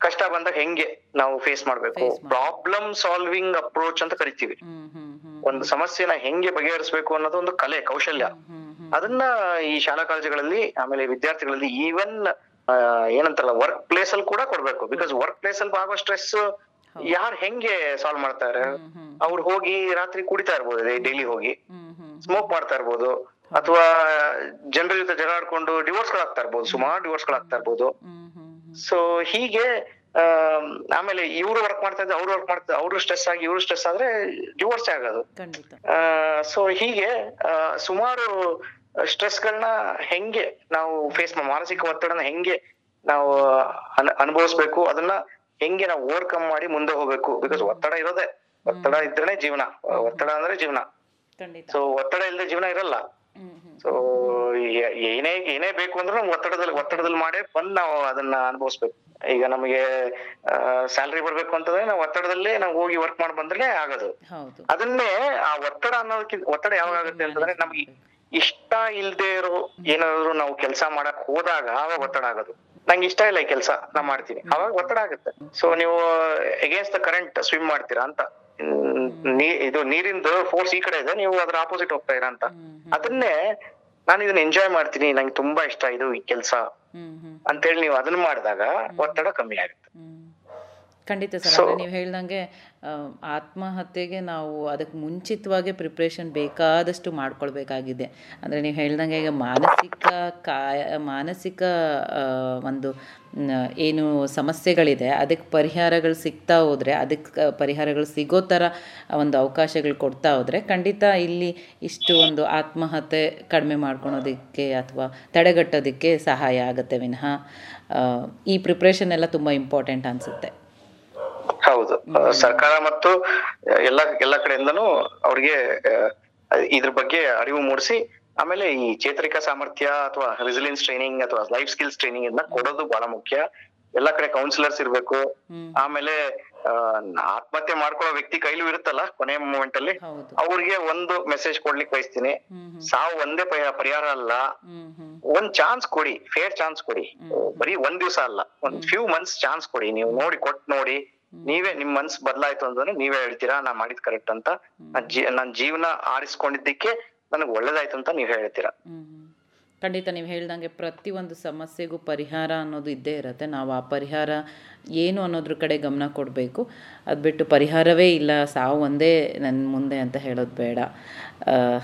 ಕಷ್ಟ ಬಂದಾಗ ಹೆಂಗೆ ನಾವು ಫೇಸ್ ಮಾಡ್ಬೇಕು? ಪ್ರಾಬ್ಲಮ್ ಸಾಲ್ವಿಂಗ್ ಅಪ್ರೋಚ್ ಅಂತ ಕರಿತೀವಿ. ಒಂದು ಸಮಸ್ಯೆನ ಹೆಂಗೆ ಬಗೆಹರಿಸಬೇಕು ಅನ್ನೋದು ಒಂದು ಕಲೆ ಕೌಶಲ್ಯ. ಅದನ್ನ ಈ ಶಾಲಾ ಕಾಲೇಜುಗಳಲ್ಲಿ ಆಮೇಲೆ ವಿದ್ಯಾರ್ಥಿಗಳಲ್ಲಿ ಈವನ್ ಏನಂತಾರಲ್ಲ ವರ್ಕ್ ಪ್ಲೇಸ್ ಅಲ್ಲಿ ಕೂಡ ಕೊಡ್ಬೇಕು. ಬಿಕಾಸ್ ವರ್ಕ್ ಪ್ಲೇಸ್ ಅಲ್ಲಿ ಆಗೋ ಸ್ಟ್ರೆಸ್ ಯಾರು ಹೆಂಗೆ ಸಾಲ್ವ್ ಮಾಡ್ತಾರೆ? ಅವ್ರು ಹೋಗಿ ರಾತ್ರಿ ಕುಡಿತಾ ಇರ್ಬೋದು ಡೈಲಿ ಹೋಗಿ. ಸ್ಮೋಕ್ ಮಾಡ್ತಾ ಇರ್ಬೋದು ಅಥವಾ ಜನರ ಜೊತೆ ಜಗಳ ಆಡ್ಕೊಂಡು ಡಿವೋರ್ಸ್ ಗಳಾಗ್ತಾ ಇರ್ಬೋದು ಸುಮಾರು ಡಿವೋರ್ಸ್ ಗಳಾಗ್ತಾ ಇರ್ಬೋದು. ಸೊ ಹೀಗೆ ಆಮ್, ಆಮೇಲೆ ಇವ್ರು ವರ್ಕ್ ಮಾಡ್ತಾ ಇದ್ರೆ ಅವ್ರು ವರ್ಕ್ ಮಾಡ್ತಾ ಅವ್ರು ಸ್ಟ್ರೆಸ್ ಆಗಿ ಇವ್ರು ಸ್ಟ್ರೆಸ್ ಆದ್ರೆ ಡಿವೋರ್ಸ್ ಆಗೋದು. ಸೊ ಹೀಗೆ ಸುಮಾರು ಸ್ಟ್ರೆಸ್ ಗಳನ್ನ ಹೆಂಗೆ ನಾವು ಫೇಸ್ ಮಾನಸಿಕ ಒತ್ತಡನ ಹೆಂಗೆ ನಾವು ಅನ್- ಅನುಭವಿಸ್ಬೇಕು ಅದನ್ನ ಹೆಂಗೆ ನಾವು ಓವರ್ಕಮ್ ಮಾಡಿ ಮುಂದೆ ಹೋಗ್ಬೇಕು? ಬಿಕಾಸ್ ಒತ್ತಡ ಇರೋದೇ. ಒತ್ತಡ ಇದ್ರೆ ಜೀವನ. ಒತ್ತಡ ಅಂದ್ರೆ ಜೀವನ. ಸೊ ಒತ್ತಡ ಇಲ್ಲದೆ ಜೀವನ ಇರಲ್ಲ. ಸೊ ಏನೇ ಏನೇ ಬೇಕು ಅಂದ್ರೆ ನಮ್ಗೆ ಒತ್ತಡದಲ್ಲಿ ಒತ್ತಡದಲ್ಲಿ ಮಾಡೇ ಬಂದ್ ನಾವು ಅದನ್ನ ಅನುಭವಿಸ್ಬೇಕು. ಈಗ ನಮಗೆ ಸ್ಯಾಲ್ರಿ ಬರ್ಬೇಕು ಅಂತಂದ್ರೆ ನಾವು ಒತ್ತಡದಲ್ಲೇ ನಾವು ಹೋಗಿ ವರ್ಕ್ ಮಾಡಿ ಬಂದ್ರೆ ಆಗೋದು. ಅದನ್ನೇ ಆ ಒತ್ತಡ ಅನ್ನೋದಕ್ಕಿಂತ ಒತ್ತಡ ಯಾವಾಗ ಆಗುತ್ತೆ ಅಂತಂದ್ರೆ ನಮ್ಗೆ ಇಷ್ಟ ಇಲ್ದೇ ಇರೋ ಏನಾದ್ರು ನಾವು ಕೆಲಸ ಮಾಡಕ್ ಹೋದಾಗ ಆವಾಗ ಒತ್ತಡ ಆಗೋದು. ನಂಗೆ ಇಷ್ಟ ಇಲ್ಲ ಈ ಕೆಲಸ ನಾ ಮಾಡ್ತೀನಿ. ಅವಾಗ ಒತ್ತಡ ಆಗುತ್ತೆ. ಸೊ ನೀವು ಎಗೇನ್ಸ್ಟ್ ದ ಕರೆಂಟ್ ಸ್ವಿಮ್ ಮಾಡ್ತೀರಾ ಅಂತ. ಇದು ನೀರಿಂದು ಫೋರ್ಸ್ ಈ ಕಡೆ ಇದೆ ನೀವು ಅದ್ರ ಆಪೋಸಿಟ್ ಹೋಗ್ತಾ ಇರಾ ಅಂತ. ಅದನ್ನೇ ನಾನು ಇದನ್ನ ಎಂಜಾಯ್ ಮಾಡ್ತೀನಿ ನಂಗೆ ತುಂಬಾ ಇಷ್ಟ ಇದು ಈ ಕೆಲಸ ಅಂತ ಹೇಳಿ ಅಂತೇಳಿ ನೀವು ಅದನ್ನ ಮಾಡಿದಾಗ ಒತ್ತಡ ಕಮ್ಮಿ ಆಗುತ್ತೆ. ಖಂಡಿತ ಸರ್ ಅಂದ್ರೆ ನೀವು ಹೇಳ್ದಂಗೆ ಆತ್ಮಹತ್ಯೆಗೆ ನಾವು ಅದಕ್ಕೆ ಮುಂಚಿತವಾಗಿ ಪ್ರಿಪ್ರೇಷನ್ ಬೇಕಾದಷ್ಟು ಮಾಡ್ಕೊಳ್ಬೇಕಾಗಿದೆ. ಅಂದರೆ ನೀವು ಹೇಳ್ದಂಗೆ ಈಗ ಮಾನಸಿಕ ಕಾಯ ಮಾನಸಿಕ ಒಂದು ಏನು ಸಮಸ್ಯೆಗಳಿದೆ ಅದಕ್ಕೆ ಪರಿಹಾರಗಳು ಸಿಗ್ತಾ ಹೋದರೆ ಅದಕ್ಕೆ ಪರಿಹಾರಗಳು ಸಿಗೋ ಥರ ಒಂದು ಅವಕಾಶಗಳು ಕೊಡ್ತಾ ಹೋದರೆ ಖಂಡಿತ ಇಲ್ಲಿ ಇಷ್ಟು ಒಂದು ಆತ್ಮಹತ್ಯೆ ಕಡಿಮೆ ಮಾಡ್ಕೊಳೋದಕ್ಕೆ ಅಥವಾ ತಡೆಗಟ್ಟೋದಕ್ಕೆ ಸಹಾಯ ಆಗುತ್ತೆ ವಿನಃ. ಈ ಪ್ರಿಪ್ರೇಷನ್ ಎಲ್ಲ ತುಂಬ ಇಂಪಾರ್ಟೆಂಟ್ ಅನಿಸುತ್ತೆ. ಹೌದು. ಸರ್ಕಾರ ಮತ್ತು ಎಲ್ಲ ಎಲ್ಲ ಕಡೆಯಿಂದನು ಅವ್ರಿಗೆ ಇದ್ರ ಬಗ್ಗೆ ಅರಿವು ಮೂಡಿಸಿ ಆಮೇಲೆ ಈ ಚೇತರಿಕಾ ಸಾಮರ್ಥ್ಯ ಅಥವಾ ರೆಸಿಲಿಯನ್ಸ್ ಟ್ರೈನಿಂಗ್ ಅಥವಾ ಲೈಫ್ ಸ್ಕಿಲ್ಸ್ ಟ್ರೈನಿಂಗ್ ಅನ್ನ ಕೊಡೋದು ಬಹಳ ಮುಖ್ಯ. ಎಲ್ಲ ಕಡೆ ಕೌನ್ಸಿಲರ್ಸ್ ಇರ್ಬೇಕು. ಆಮೇಲೆ ಆತ್ಮಹತ್ಯೆ ಮಾಡ್ಕೊಳ್ಳೋ ವ್ಯಕ್ತಿ ಕೈಲೂ ಇರುತ್ತಲ್ಲ ಕೊನೆ ಮೂಮೆಂಟ್ ಅಲ್ಲಿ ಅವ್ರಿಗೆ ಒಂದು ಮೆಸೇಜ್ ಕೊಡ್ಲಿಕ್ಕೆ ಬಯಸ್ತೀನಿ. ಸಾವು ಒಂದೇ ಪರಿಹಾರ ಅಲ್ಲ. ಒಂದ್ ಚಾನ್ಸ್ ಕೊಡಿ ಫೇರ್ ಚಾನ್ಸ್ ಕೊಡಿ. ಬರೀ ಒಂದ್ ದಿವಸ ಅಲ್ಲ ಒಂದ್ ಫ್ಯೂ ಮಂತ್ಸ್ ಚಾನ್ಸ್ ಕೊಡಿ. ನೀವು ನೋಡಿ ಕೊಟ್ ನೋಡಿ. ನೀವೇ ನಿಮ್ ಮನ್ಸ್ ಬದಲಾಯ್ತು ಅಂದ್ರೆ ನೀವೇ ಹೇಳ್ತೀರಾ ನಾ ಮಾಡಿದ್ ಕರೆಕ್ಟ್ ಅಂತ? ನಾನ್ ಜೀವನ ಆರಿಸ್ಕೊಂಡಿದ್ದಕ್ಕೆ ನನಗ್ ಒಳ್ಳೇದಾಯ್ತು ಅಂತ ನೀವ್ ಹೇಳ್ತೀರಾ. ಖಂಡಿತ ನೀವು ಹೇಳ್ದಂಗೆ ಪ್ರತಿಯೊಂದು ಸಮಸ್ಯೆಗೂ ಪರಿಹಾರ ಅನ್ನೋದು ಇದ್ದೇ ಇರುತ್ತೆ. ನಾವು ಆ ಪರಿಹಾರ ಏನು ಅನ್ನೋದ್ರ ಕಡೆ ಗಮನ ಕೊಡಬೇಕು. ಅದು ಬಿಟ್ಟು ಪರಿಹಾರವೇ ಇಲ್ಲ, ಸಾವು ಒಂದೇ ನನ್ನ ಮುಂದೆ ಅಂತ ಹೇಳೋದು ಬೇಡ.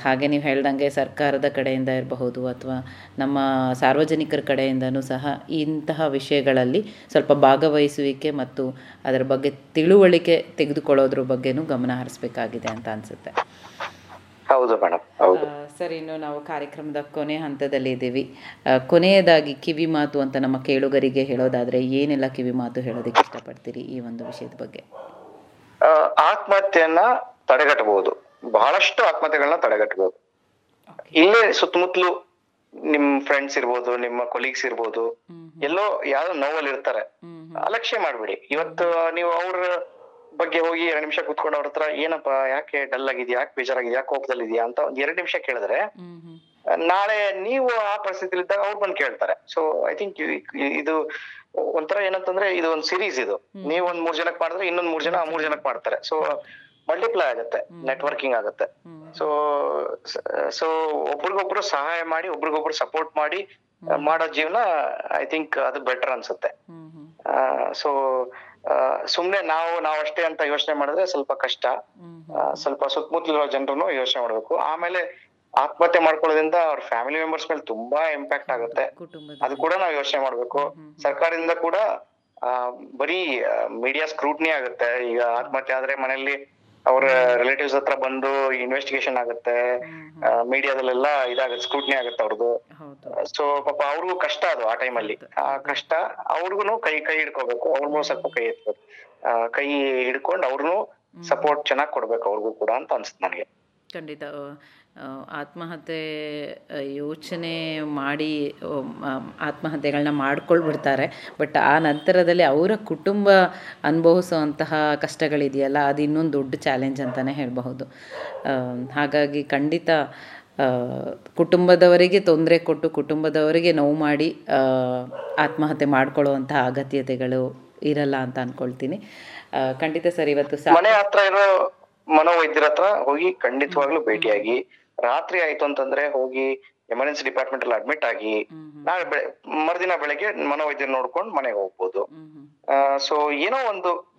ಹಾಗೆ ನೀವು ಹೇಳ್ದಂಗೆ ಸರ್ಕಾರದ ಕಡೆಯಿಂದ ಇರಬಹುದು ಅಥವಾ ನಮ್ಮ ಸಾರ್ವಜನಿಕರ ಕಡೆಯಿಂದನೂ ಸಹ ಇಂತಹ ವಿಷಯಗಳಲ್ಲಿ ಸ್ವಲ್ಪ ಭಾಗವಹಿಸುವಿಕೆ ಮತ್ತು ಅದರ ಬಗ್ಗೆ ತಿಳುವಳಿಕೆ ತೆಗೆದುಕೊಳ್ಳೋದ್ರ ಬಗ್ಗೆನೂ ಗಮನ ಹರಿಸ್ಬೇಕಾಗಿದೆ ಅಂತ ಅನಿಸುತ್ತೆ. ಹೌದು ಮೇಡಮ್ ಹೌದು. ಸರ್ ಇನ್ನು ನಾವು ಕಾರ್ಯಕ್ರಮದ ಕೊನೆ ಹಂತದಲ್ಲಿ ಇದ್ದೀವಿ. ಕೊನೆಯದಾಗಿ ಕಿವಿ ಮಾತು ಅಂತ ನಮ್ಮ ಕೇಳುಗರಿಗೆ ಹೇಳೋದಾದ್ರೆ ಏನೆಲ್ಲ ಕಿವಿ ಮಾತು ಹೇಳೋದಕ್ಕೆ ಇಷ್ಟಪಡ್ತೀರಿ ಈ ಒಂದು ವಿಷಯದ ಬಗ್ಗೆ? ಆತ್ಮಹತ್ಯೆಯನ್ನ ತಡೆಗಟ್ಟಬಹುದು. ಬಹಳಷ್ಟು ಆತ್ಮಹತ್ಯೆಗಳನ್ನ ತಡೆಗಟ್ಟಬಹುದು. ಇಲ್ಲೇ ಸುತ್ತಮುತ್ತಲು ನಿಮ್ ಫ್ರೆಂಡ್ಸ್ ಇರ್ಬೋದು ನಿಮ್ಮ ಕೊಲೀಗ್ಸ್ ಇರ್ಬೋದು ಎಲ್ಲೋ ಯಾರೋ ನೋವಲ್ಲಿ ಇರ್ತಾರೆ ಅಲಕ್ಷ್ಯ ಮಾಡ್ಬಿಡಿ. ಇವತ್ತು ನೀವು ಅವ್ರ ಬಗ್ಗೆ ಹೋಗಿ ಎರಡು ನಿಮಿಷ ಕುತ್ಕೊಂಡು ಅವ್ರ ಹತ್ರ ಏನಪ್ಪ ಯಾಕೆ ಡಲ್ ಆಗಿದ್ಯಾ? ಯಾಕೆ ಬೇಜಾರಾಗಿದ್ಯಾ? ಯಾಕೆ ಕೋಪದಲ್ಲಿದ್ಯಾ ಅಂತ ಒಂದ್ ಎರಡು ನಿಮಿಷ ಕೇಳಿದ್ರೆ ನಾಳೆ ನೀವು ಆ ಪರಿಸ್ಥಿತಿಲಿ ಇದ್ದಾಗ ಅವ್ರು ಬಂದು ಕೇಳ್ತಾರೆ. ಸೊ ಐ ಥಿಂಕ್ ಇದು ಒಂಥರ ಏನಂತಂದ್ರೆ ಇದು ಒಂದು ಸಿರೀಸ್ ಇದು. ನೀವು ಒಂದ್ ಮೂರ್ ಜನಕ್ಕೆ ಮಾಡಿದ್ರೆ ಇನ್ನೊಂದ್ ಮೂರ್ ಜನ ಆ ಮೂರ್ ಜನಕ್ಕೆ ಮಾಡ್ತಾರೆ. ಸೊ ಮಲ್ಟಿಪ್ಲೈ ಆಗುತ್ತೆ ನೆಟ್ವರ್ಕಿಂಗ್ ಆಗುತ್ತೆ. ಸೊ ಸೊ ಒಬ್ರಿಗೊಬ್ರು ಸಹಾಯ ಮಾಡಿ ಒಬ್ರಿಗೊಬ್ರು ಸಪೋರ್ಟ್ ಮಾಡಿ ಮಾಡೋ ಜೀವನ ಐ ಥಿಂಕ್ ಅದು ಬೆಟರ್ ಅನ್ಸುತ್ತೆ. ಸೊ ಸುಮ್ನೆ ನಾವು ನಾವಷ್ಟೇ ಅಂತ ಯೋಚನೆ ಮಾಡಿದ್ರೆ ಸ್ವಲ್ಪ ಕಷ್ಟ. ಸ್ವಲ್ಪ ಸುತ್ತಮುತ್ತಲಿರೋ ಜನರನ್ನು ಯೋಚನೆ ಮಾಡ್ಬೇಕು. ಆಮೇಲೆ ಆತ್ಮಹತ್ಯೆ ಮಾಡ್ಕೊಳ್ಳೋದ್ರಿಂದ ಅವ್ರ ಫ್ಯಾಮಿಲಿ ಮೆಂಬರ್ಸ್ ಮೇಲೆ ತುಂಬಾ ಇಂಪ್ಯಾಕ್ಟ್ ಆಗುತ್ತೆ. ಅದು ಕೂಡ ನಾವು ಯೋಚನೆ ಮಾಡ್ಬೇಕು. ಸರ್ಕಾರದಿಂದ ಕೂಡ ಆ, ಬರೀ ಮೀಡಿಯಾ ಸ್ಕ್ರೂಟ್ನಿ ಆಗುತ್ತೆ. ಈಗ ಆತ್ಮಹತ್ಯೆ ಆದ್ರೆ ಮನೆಯಲ್ಲಿ ಅವ್ರ ರಿಲೇಟಿವ್ಸ್ ಹತ್ರ ಬಂದು ಇನ್ವೆಸ್ಟಿಗೇಷನ್ ಆಗುತ್ತೆ ಮೀಡಿಯಾದಲ್ಲೆಲ್ಲ ಇದಾಗುತ್ತೆ ಸ್ಕ್ರೂಟ್ನಿ ಆಗುತ್ತೆ ಅವ್ರದ್ದು ಸೊ ಪಾಪ ಅವ್ರಿಗೂ ಕಷ್ಟ ಅದು ಆ ಟೈಮಲ್ಲಿ ಆ ಕಷ್ಟ ಅವ್ರಿಗೂ ಕೈ ಕೈ ಹಿಡ್ಕೋಬೇಕು ಅವ್ರಿಗೂ ಸ್ವಲ್ಪ ಕೈ ಎತ್ಬೇಕು. ಕೈ ಹಿಡ್ಕೊಂಡು ಅವ್ರನ್ನು ಸಪೋರ್ಟ್ ಚೆನ್ನಾಗಿ ಕೊಡ್ಬೇಕು ಅವ್ರಿಗೂ ಕೂಡ ಅಂತ ಅನ್ಸುತ್ತೆ ನನಗೆ. ಖಂಡಿತ ಆತ್ಮಹತ್ಯೆ ಯೋಚನೆ ಮಾಡಿ ಆತ್ಮಹತ್ಯೆಗಳನ್ನ ಮಾಡ್ಕೊಳ್ಬಿಡ್ತಾರೆ. ಬಟ್ ಆ ನಂತರದಲ್ಲಿ ಅವರ ಕುಟುಂಬ ಅನುಭವಿಸುವಂತಹ ಕಷ್ಟಗಳಿದೆಯಲ್ಲ, ಅದು ಇನ್ನೊಂದು ದೊಡ್ಡ ಚಾಲೆಂಜ್ ಅಂತಲೇ ಹೇಳಬಹುದು. ಹಾಗಾಗಿ ಖಂಡಿತ ಕುಟುಂಬದವರಿಗೆ ತೊಂದರೆ ಕೊಟ್ಟು ಕುಟುಂಬದವರಿಗೆ ನೋವು ಮಾಡಿ ಆತ್ಮಹತ್ಯೆ ಮಾಡ್ಕೊಳ್ಳುವಂತಹ ಅಗತ್ಯತೆಗಳು ಇರಲ್ಲ ಅಂತ ಅನ್ಕೊಳ್ತೀನಿ. ಖಂಡಿತ ಸರ್, ಇವತ್ತು ಮನೆ ಇರೋ ಮನೋವೈದ್ಯರ ಹತ್ರ ಹೋಗಿ ಖಂಡಿತವಾಗ್ಲೂ ಭೇಟಿಯಾಗಿ ರಾತ್ರಿ ಆಯ್ತು ಅಂತಂದ್ರೆ ಹೋಗಿ ಎಮರ್ಜೆನ್ಸಿ ಡಿಪಾರ್ಟ್ಮೆಂಟ್ ಅಲ್ಲಿ ಅಡ್ಮಿಟ್ ಆಗಿ ನಾಳೆ ಬೆಳೆ ಮರುದಿನ ಬೆಳಗ್ಗೆ ಮನೋವೈದ್ಯ ನೋಡ್ಕೊಂಡು ಮನೆಗೆ ಹೋಗ್ಬೋದು. ಸೊ ಏನೋ ಒಂದು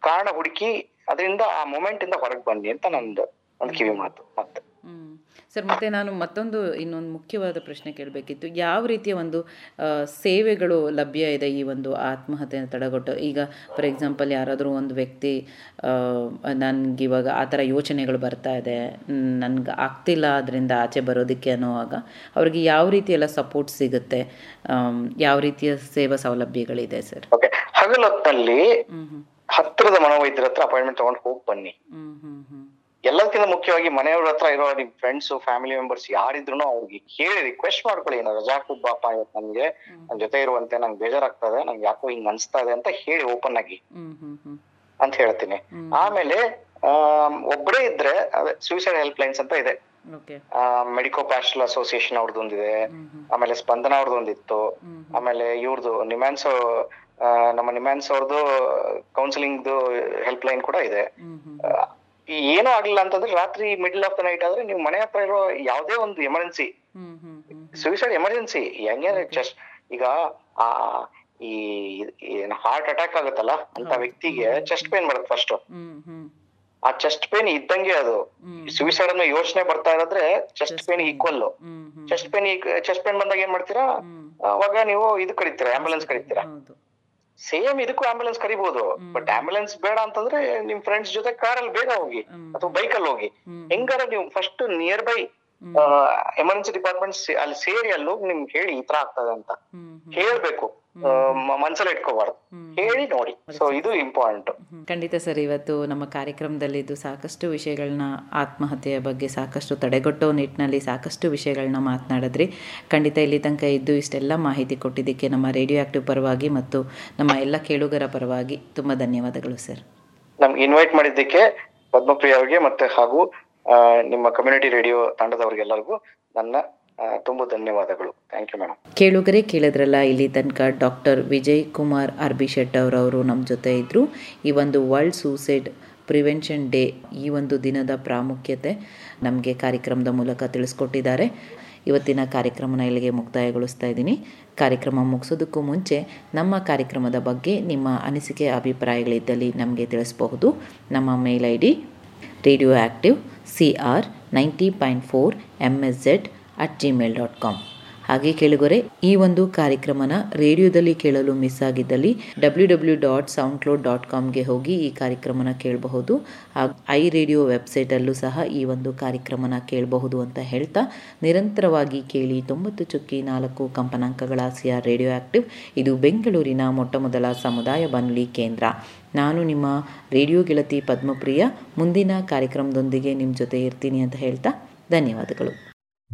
ಕಾರಣ ಹುಡುಕಿ ಅದರಿಂದ ಆ ಮೂಮೆಂಟ್ ಇಂದ ಹೊರಗೆ ಬನ್ನಿ ಅಂತ ನಂದು ಒಂದು ಕಿವಿ ಮಾತು. ಮತ್ತೆ. ಸರ್ ಮತ್ತೆ ನಾನು ಮತ್ತೊಂದು ಇನ್ನೊಂದು ಮುಖ್ಯವಾದ ಪ್ರಶ್ನೆ ಕೇಳಬೇಕಿತ್ತು. ಯಾವ ರೀತಿಯ ಒಂದು ಸೇವೆಗಳು ಲಭ್ಯ ಇದೆ ಈ ಒಂದು ಆತ್ಮಹತ್ಯೆ ತಡೆಗಟ್ಟು? ಈಗ ಫಾರ್ ಎಕ್ಸಾಂಪಲ್ ಯಾರಾದರೂ ಒಂದು ವ್ಯಕ್ತಿ ನನಗೆ ಇವಾಗ ಆ ಥರ ಯೋಚನೆಗಳು ಬರ್ತಾ ಇದೆ ನನಗೆ ಆಗ್ತಿಲ್ಲ ಅದರಿಂದ ಆಚೆ ಬರೋದಕ್ಕೆ ಅನ್ನೋವಾಗ ಅವ್ರಿಗೆ ಯಾವ ರೀತಿ ಎಲ್ಲ ಸಪೋರ್ಟ್ ಸಿಗುತ್ತೆ ಯಾವ ರೀತಿಯ ಸೇವಾ ಸೌಲಭ್ಯಗಳಿದೆ ಸರ್? ಹಗಲೊತ್ತಲ್ಲಿ ಹತ್ತಿರದ ಮನೋವೈದ್ಯರ ಹತ್ರ ಅಪಾಯಿಂಟ್ಮೆಂಟ್ ತಗೊಂಡು ಹೋಗಿ ಬನ್ನಿ. ಹ್ಮ್ ಹ್ಮ್ ಹ್ಮ್. ಎಲ್ಲದಕ್ಕಿಂತ ಮುಖ್ಯವಾಗಿ ಮನೆಯವ್ರ ಹತ್ರ ಇರೋ ನಿಮ್ ಫ್ರೆಂಡ್ಸ್ ಫ್ಯಾಮಿಲಿ ಮೆಂಬರ್ಸ್ ಯಾರಿದ್ರು ಅವ್ರಿಗೆ ಕೇಳಿ ರಿಕ್ವೆಸ್ಟ್ ಮಾಡ್ಕೊಳ್ಳಿ. ಏನೋ ರಜಾ ಬಾಪ ಇವತ್ತು ನನ್ಗೆ ನನ್ ಜೊತೆ ಇರುವಂತೆ ನಂಗೆ ಬೇಜಾರಾಗ್ತದೆ ನಂಗೆ ಯಾಕೋ ಹಿಂಗ್ ಅನ್ಸ್ತಾ ಇದೆ ಅಂತ ಹೇಳಿ ಓಪನ್ ಆಗಿ ಅಂತ ಹೇಳ್ತೀನಿ. ಆಮೇಲೆ ಒಬ್ಬರೇ ಇದ್ರೆ ಅದೇ ಸೂಸೈಡ್ ಹೆಲ್ಪ್ ಲೈನ್ಸ್ ಅಂತ ಇದೆ. ಮೆಡಿಕೋ ಪ್ಯಾಸ್ಟಲ್ ಅಸೋಸಿಯೇಷನ್ ಅವ್ರದ್ದೊಂದಿದೆ ಆಮೇಲೆ ಸ್ಪಂದನ ಅವ್ರದ್ದೊಂದಿತ್ತು ಆಮೇಲೆ ಇವ್ರದ್ದು ನಿಮ್ಯಾನ್ಸ್ ನಮ್ಮ ನಿಮ್ಯಾನ್ಸ್ ಅವ್ರದ್ದು ಕೌನ್ಸಿಲಿಂಗ್ ಹೆಲ್ಪ್ ಲೈನ್ ಕೂಡ ಇದೆ. ಏನೂ ಆಗ್ಲಿಲ್ಲ ಅಂತಂದ್ರೆ ರಾತ್ರಿ ಮಿಡಲ್ ಆಫ್ ದ ನೈಟ್ ಆದ್ರೆ ನೀವು ಮನೆ ಹತ್ರ ಇರೋ ಯಾವ್ದೇ ಒಂದು ಎಮರ್ಜೆನ್ಸಿ ಸೂಸೈಡ್ ಎಮರ್ಜೆನ್ಸಿ ಹೆಂಗೆ ಜಸ್ಟ್ ಈಗ ಆ ಈ ಏನ್ ಹಾರ್ಟ್ ಅಟ್ಯಾಕ್ ಆಗುತ್ತಲ್ಲ ಅಂತ ವ್ಯಕ್ತಿಗೆ ಚೆಸ್ಟ್ ಪೇನ್ ಬರುತ್ತೆ ಫಸ್ಟ್ ಆ ಚೆಸ್ಟ್ ಪೇನ್ ಇದ್ದಂಗೆ ಅದು. ಸೂಸೈಡ್ ಅನ್ನೋ ಯೋಚನೆ ಬರ್ತಾ ಇರೋದ್ರೆ chest pain equal chest pain chest pain ಬಂದಾಗ ಏನ್ ಮಾಡ್ತೀರಾ? ಅವಾಗ ನೀವು ಇದು ಕರೀತೀರಾ ಆಂಬುಲೆನ್ಸ್ ಕರೀತೀರಾ? ಸೇಮ್ ಇದಕ್ಕೂ ಆಂಬುಲೆನ್ಸ್ ಕರಿಬಹುದು ಬಟ್ ಆಂಬುಲೆನ್ಸ್ ಬೇಡ ಅಂತಂದ್ರೆ ನಿಮ್ ಫ್ರೆಂಡ್ಸ್ ಜೊತೆ ಕಾರಲ್ಲಿ ಬೇಗ ಹೋಗಿ ಅಥವಾ ಬೈಕ್ ಅಲ್ಲಿ ಹೋಗಿ. ಹೆಂಗಾರ ನೀವು first nearby emergency department ಅಲ್ಲಿ ಸೇರಿ ಅಲ್ಲಿ ಹೋಗಿ ನಿಮ್ಗೆ ಹೇಳಿ ಈ ತರ ಆಗ್ತದೆ ಅಂತ. ಹೇಳ್ಬೇಕು. ಮನ್ಸಲ್ಲಿ ಇಟ್ಕೋಬಾರ್ದು. ಹೇಳಿ ನೋಡಿ. ಸೊ ಇದು ಇಂಪಾರ್ಟೆಂಟ್ ಖಂಡಿತ ಸರ್ ಇವತ್ತು ನಮ್ಮ ಕಾರ್ಯಕ್ರಮದಲ್ಲಿ ಇದು ಸಾಕಷ್ಟು ವಿಷಯಗಳನ್ನ ಆತ್ಮಹತ್ಯೆಯ ಬಗ್ಗೆ ಸಾಕಷ್ಟು ತಡೆಗಟ್ಟೋ ನಿಟ್ಟಿನಲ್ಲಿ ಸಾಕಷ್ಟು ವಿಷಯಗಳನ್ನ ಮಾತನಾಡಿದ್ರಿ. ಖಂಡಿತ ಇಲ್ಲಿ ತನಕ ಇದ್ದು ಇಷ್ಟೆಲ್ಲ ಮಾಹಿತಿ ಕೊಟ್ಟಿದ್ದಕ್ಕೆ ನಮ್ಮ ರೇಡಿಯೋ ಆಕ್ಟಿವ್ ಪರವಾಗಿ ಮತ್ತು ನಮ್ಮ ಎಲ್ಲ ಕೇಳುಗರ ಪರವಾಗಿ ತುಂಬಾ ಧನ್ಯವಾದಗಳು ಸರ್. ನಮ್ಗೆ ಇನ್ವೈಟ್ ಮಾಡಿದ್ದಕ್ಕೆ ಪದ್ಮಪ್ರಿಯ ಅವರಿಗೆ ಮತ್ತೆ ಹಾಗೂ ನಿಮ್ಮ ಕಮ್ಯುನಿಟಿ ರೇಡಿಯೋ ತಂಡದವರಿಗೆಲ್ಲರಿಗೂ ನನ್ನ ತುಂಬ ಧನ್ಯವಾದಗಳು. ಥ್ಯಾಂಕ್ ಯು ಮೇಡಮ್ ಕೇಳುಗರೆ ಕೇಳಿದ್ರಲ್ಲ, ಇಲ್ಲಿ ತನಕ ಡಾಕ್ಟರ್ ವಿಜಯ್ ಕುಮಾರ್ ಅರ್ಬಿ ಶೆಟ್ ಅವರವರು ನಮ್ಮ ಜೊತೆ ಇದ್ದರು ಈ ಒಂದು ವರ್ಲ್ಡ್ ಸೂಸೈಡ್ ಪ್ರಿವೆನ್ಷನ್ ಡೇ ಈ ಒಂದು ದಿನದ ಪ್ರಾಮುಖ್ಯತೆ ನಮಗೆ ಕಾರ್ಯಕ್ರಮದ ಮೂಲಕ ತಿಳಿಸ್ಕೊಟ್ಟಿದ್ದಾರೆ. ಇವತ್ತಿನ ಕಾರ್ಯಕ್ರಮನ ಇಲ್ಲಿಗೆ ಮುಕ್ತಾಯಗೊಳಿಸ್ತಾ ಇದ್ದೀನಿ. ಕಾರ್ಯಕ್ರಮ ಮುಗಿಸೋದಕ್ಕೂ ಮುಂಚೆ ನಮ್ಮ ಕಾರ್ಯಕ್ರಮದ ಬಗ್ಗೆ ನಿಮ್ಮ ಅನಿಸಿಕೆ, ಅಭಿಪ್ರಾಯಗಳಿದ್ದಲ್ಲಿ ನಮಗೆ ತಿಳಿಸಬಹುದು. ನಮ್ಮ mail I D radio active C R ninety ಹಾಗೆ ಕೇಳುಗರೆ, ಈ ಒಂದು ಕಾರ್ಯಕ್ರಮನ ರೇಡಿಯೋದಲ್ಲಿ ಕೇಳಲು ಮಿಸ್ ಆಗಿದ್ದಲ್ಲಿ W W dot SoundCloud dot ಕಾಮ್ಗೆ ಹೋಗಿ ಈ ಕಾರ್ಯಕ್ರಮನ ಕೇಳಬಹುದು. ಹಾಗೂ ಐ ರೇಡಿಯೋ ವೆಬ್ಸೈಟಲ್ಲೂ ಸಹ ಈ ಒಂದು ಕಾರ್ಯಕ್ರಮನ ಕೇಳಬಹುದು ಅಂತ ಹೇಳ್ತಾ ನಿರಂತರವಾಗಿ ಕೇಳಿ ತೊಂಬತ್ತು ಚುಕ್ಕಿ ನಾಲ್ಕು ಕಂಪನಾಂಕಗಳ ಸಿಯ ರೇಡಿಯೋ ಆಕ್ಟಿವ್. ಇದು ಬೆಂಗಳೂರಿನ ಮೊಟ್ಟಮೊದಲ ಸಮುದಾಯ ಬಾನುಲಿ ಕೇಂದ್ರ. ನಾನು ನಿಮ್ಮ ರೇಡಿಯೋ ಗೆಳತಿ ಪದ್ಮಪ್ರಿಯ. ಮುಂದಿನ ಕಾರ್ಯಕ್ರಮದೊಂದಿಗೆ ನಿಮ್ಮ ಜೊತೆ ಇರ್ತೀನಿ ಅಂತ ಹೇಳ್ತಾ ಧನ್ಯವಾದಗಳು.